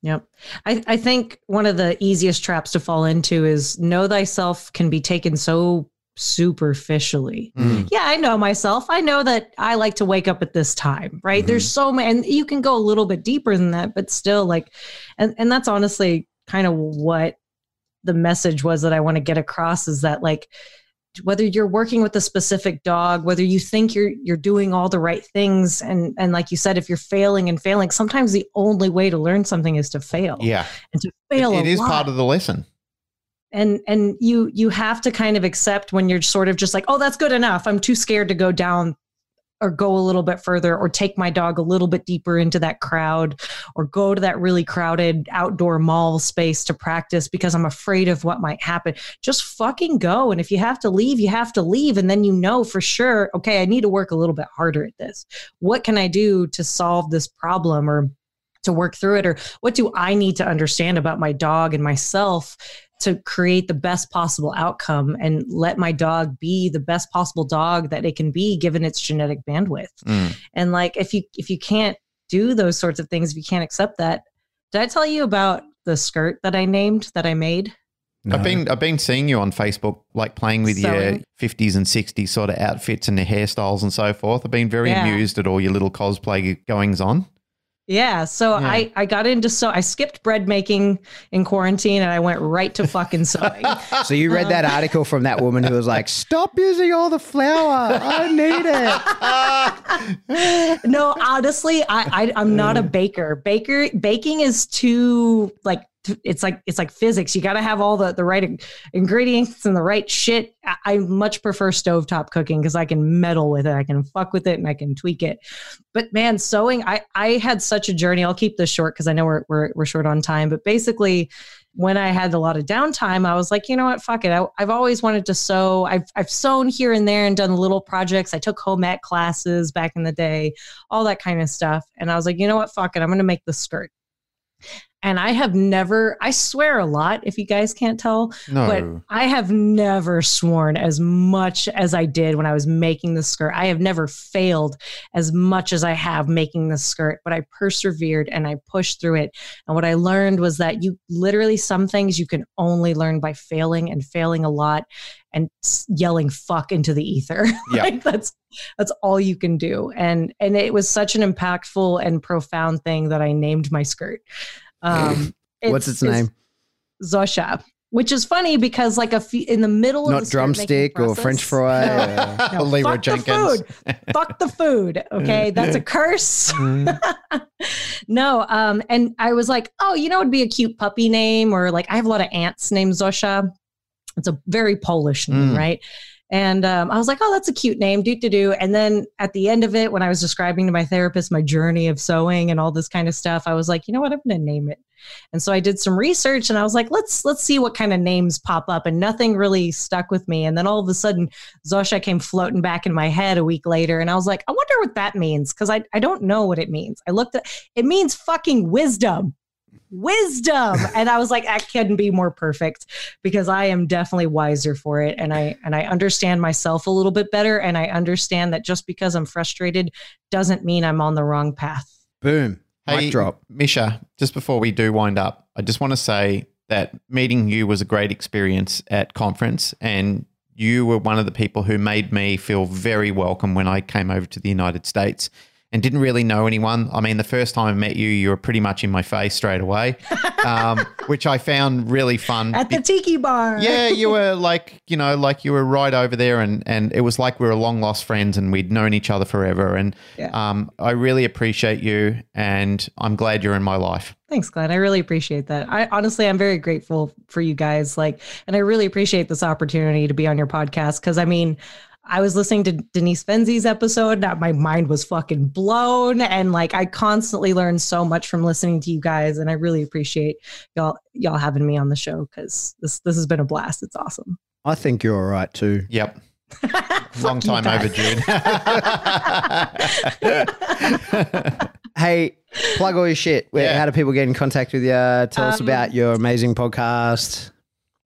Yep. I, I think one of the easiest traps to fall into is know thyself can be taken so superficially. Mm. Yeah, I know myself. I know that I like to wake up at this time, right? There's mm-hmm. so many, and you can go a little bit deeper than that, but still, like, and, and that's honestly kind of what the message was that I want to get across is that, like, whether you're working with a specific dog whether you think you're you're doing all the right things and and like you said if you're failing and failing sometimes the only way to learn something is to fail Yeah, and to fail it a is lot. part of the lesson. And and you you have to kind of accept when you're sort of just like oh that's good enough. I'm too scared to go down or go a little bit further or take my dog a little bit deeper into that crowd or go to that really crowded outdoor mall space to practice because i'm afraid of what might happen. Just fucking go. And if you have to leave you have to leave. And then you know for sure okay i need to work a little bit harder at this. What can i do to solve this problem or to work through it? Or what do i need to understand about my dog and myself to create the best possible outcome and let my dog be the best possible dog that it can be given its genetic bandwidth Mm. and like if you if you can't do those sorts of things if you can't accept that did i tell you about the skirt that i named that i made I've been I've been seeing you on Facebook, like playing with your fifties and sixties sort of outfits and your hairstyles and so forth. I've been very Yeah. amused at all your little cosplay goings on. Yeah so Yeah. i i got into so i skipped bread making in quarantine and i went right to fucking sewing So you read that um, article from that woman who was like, "Stop using all the flour. I need it." no, honestly, I, I I'm not a mm. baker. Baker baking is too like it's like it's like physics. You got to have all the the right ingredients and the right shit. I, I much prefer stovetop cooking because I can meddle with it. I can fuck with it and I can tweak it. But man, sewing, I I had such a journey. I'll keep this short because I know we're, we're we're short on time. But basically, when I had a lot of downtime, I was like, you know what, fuck it. I, I've always wanted to sew. I've I've sewn here and there and done little projects. I took home ec classes back in the day, all that kind of stuff. And I was like, you know what, fuck it. I'm gonna make the skirt. And I have never, I swear a lot, if you guys can't tell, No, but I have never sworn as much as I did when I was making the skirt. I have never failed as much as I have making the skirt, but I persevered and I pushed through it. And what I learned was that you literally, some things you can only learn by failing and failing a lot and yelling fuck into the ether. Yeah. like that's that's all you can do. And and it was such an impactful and profound thing that I named my skirt. Um What's its name? Zosia, which is funny because like a in the middle of Not making drumstick or French fry. No, or- no, Leroy fuck Jenkins. the food. fuck the food. Okay, that's a curse. no, um, and I was like, oh, you know, it'd be a cute puppy name, or like I have a lot of aunts named Zosia. It's a very Polish name, Mm. right? And um, I was like, oh, that's a cute name, do to do. And then at the end of it, when I was describing to my therapist my journey of sewing and all this kind of stuff, I was like, you know what, I'm to name it. And so I did some research, and I was like, let's let's see what kind of names pop up. And nothing really stuck with me. And then all of a sudden, Zosia came floating back in my head a week later, and I was like, I wonder what that means because I I don't know what it means. I looked at it means fucking wisdom. Wisdom. and I was like, I couldn't be more perfect because I am definitely wiser for it. And I and I understand myself a little bit better. And I understand that just because I'm frustrated doesn't mean I'm on the wrong path. Boom. Hey, Mic drop. Misia, just before we do wind up, I just want to say that meeting you was a great experience at conference and you were one of the people who made me feel very welcome when I came over to the United States and didn't really know anyone. I mean, the first time I met you, you were pretty much in my face straight away, um, which I found really fun. At the tiki bar. yeah, you were like, you know, like you were right over there, and and it was like we were long lost friends, and we'd known each other forever. And Yeah. um, I really appreciate you, and I'm glad you're in my life. Thanks, Glenn. I really appreciate that. I honestly, I'm very grateful for you guys. Like, and I really appreciate this opportunity to be on your podcast because I mean, I was listening to Denise Fenzi's episode. That my mind was fucking blown, and like I constantly learn so much from listening to you guys. And I really appreciate y'all y'all having me on the show because this this has been a blast. It's awesome. I think you're all right too. Yep, long time overdue. Hey, plug all your shit. Where, Yeah. How do people get in contact with you? Tell us Um, about your amazing podcast.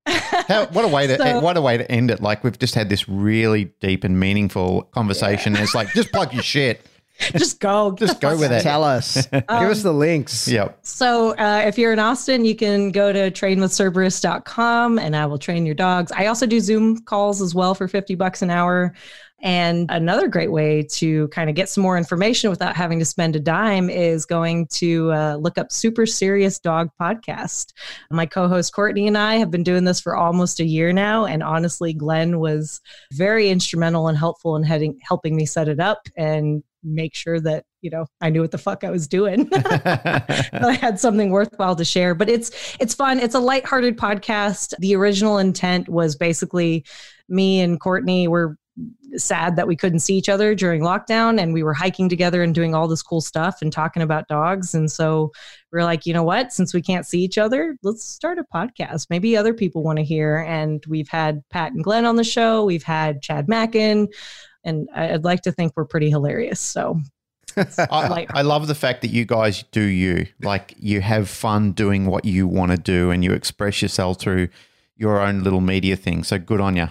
How, what a way to So- what a way to end it! Like we've just had this really deep and meaningful conversation. It's like just plug your shit. Just go, Just go with it. Tell us. Give us the links. Yep. So uh, if you're in Austin, you can go to trainwithcerberus.com and I will train your dogs. I also do Zoom calls as well for 50 bucks an hour. And another great way to kind of get some more information without having to spend a dime is going to uh, look up Super Serious Dog Podcast. My co host Courtney and I have been doing this for almost a year now. And honestly, Glenn was very instrumental and helpful in heading, helping me set it up and make sure that, you know, I knew what the fuck I was doing. I had something worthwhile to share. But it's it's fun. It's a lighthearted podcast. The original intent was basically me and Courtney were sad that we couldn't see each other during lockdown and we were hiking together and doing all this cool stuff and talking about dogs. And so we are like you know what? Since we can't see each other let's start a podcast. Maybe other people want to hear. And we've had pat and glenn on the show. We've had chad mackin. And I- i'd like to think we're pretty hilarious. So I, I love the fact that you guys do you. Like you have fun doing what you want to do and you express yourself through your own little media thing. So good on you.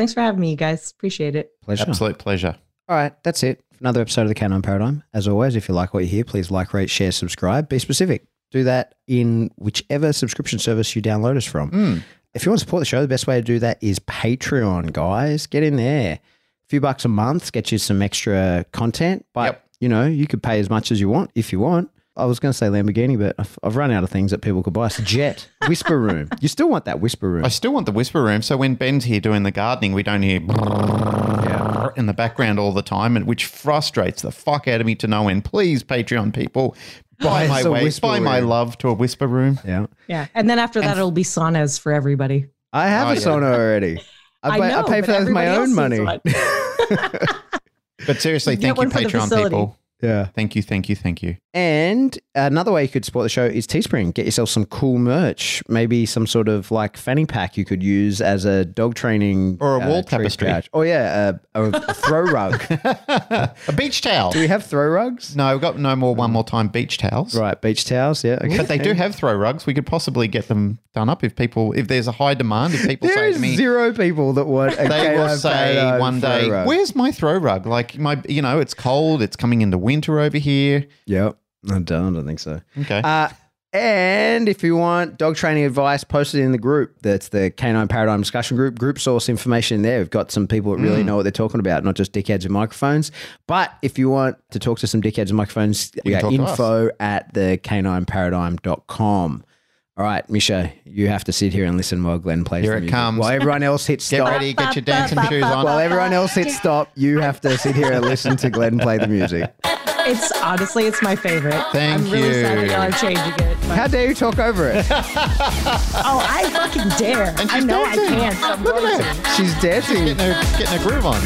Thanks for having me you guys appreciate it Pleasure. Absolute pleasure. All right, that's it. Another episode of the Canine Paradigm. As always, if you like what you hear, please like, rate, share, subscribe. Be specific. Do that in whichever subscription service you download us from. Mm. If you want to support the show, the best way to do that is Patreon, guys. Get in there. A few bucks a month gets you some extra content, but Yep. you know, you could pay as much as you want if you want. I was going to say Lamborghini, but I've, I've run out of things that people could buy. So Jet, Whisper Room. You still want that Whisper Room. I still want the whisper room. So when Ben's here doing the gardening, we don't hear in the background all the time, and which frustrates the fuck out of me to no end. Please, Patreon people, buy Buy my way, whisper buy my love to a whisper room. Yeah. yeah and then after that it'll be saunas for everybody I have Oh, a yeah. sauna already. I, I pay- I know, pay for that with my own money. But seriously, thank you, one for the Patreon people. Yeah. Thank you, thank you, thank you. And another way you could support the show is Teespring. Get yourself some cool merch. Maybe some sort of like fanny pack you could use as a dog training Or a uh, wall treat tapestry. couch. Oh yeah, a, a, a throw rug. a beach towel. Do we have throw rugs? No, we've got no more one more time beach towels. Right, beach towels. Yeah, okay. But they do have throw rugs. We could possibly get them done up if people, if there's a high demand. If people There say to me, zero people that want. A they will say one day. "Where's my throw rug?" Like my, you know, it's cold. It's coming into winter over here. Yep. I don't, I don't think so. Okay. Uh, and if you want dog training advice, post it in the group. That's the Canine Paradigm discussion group. Group source information in there. We've got some people that Mm. really know what they're talking about, not just dickheads and microphones. But if you want to talk to some dickheads and microphones, we can got talk to us. info at the canineparadigm.com. All right, Misia, you have to sit here and listen while Glenn plays. Here the it music. comes. While everyone else hits stop, Get ready, get your dancing shoes on. While everyone else hits stop, you have to sit here and listen to Glenn play the music. It's honestly, it's my favorite. Thank I'm you. really sad that y'all changing it. How dare you talk over it? oh, I fucking dare. And I know dancing. I can. So Look at her. She's dancing. She's getting her, getting her groove on.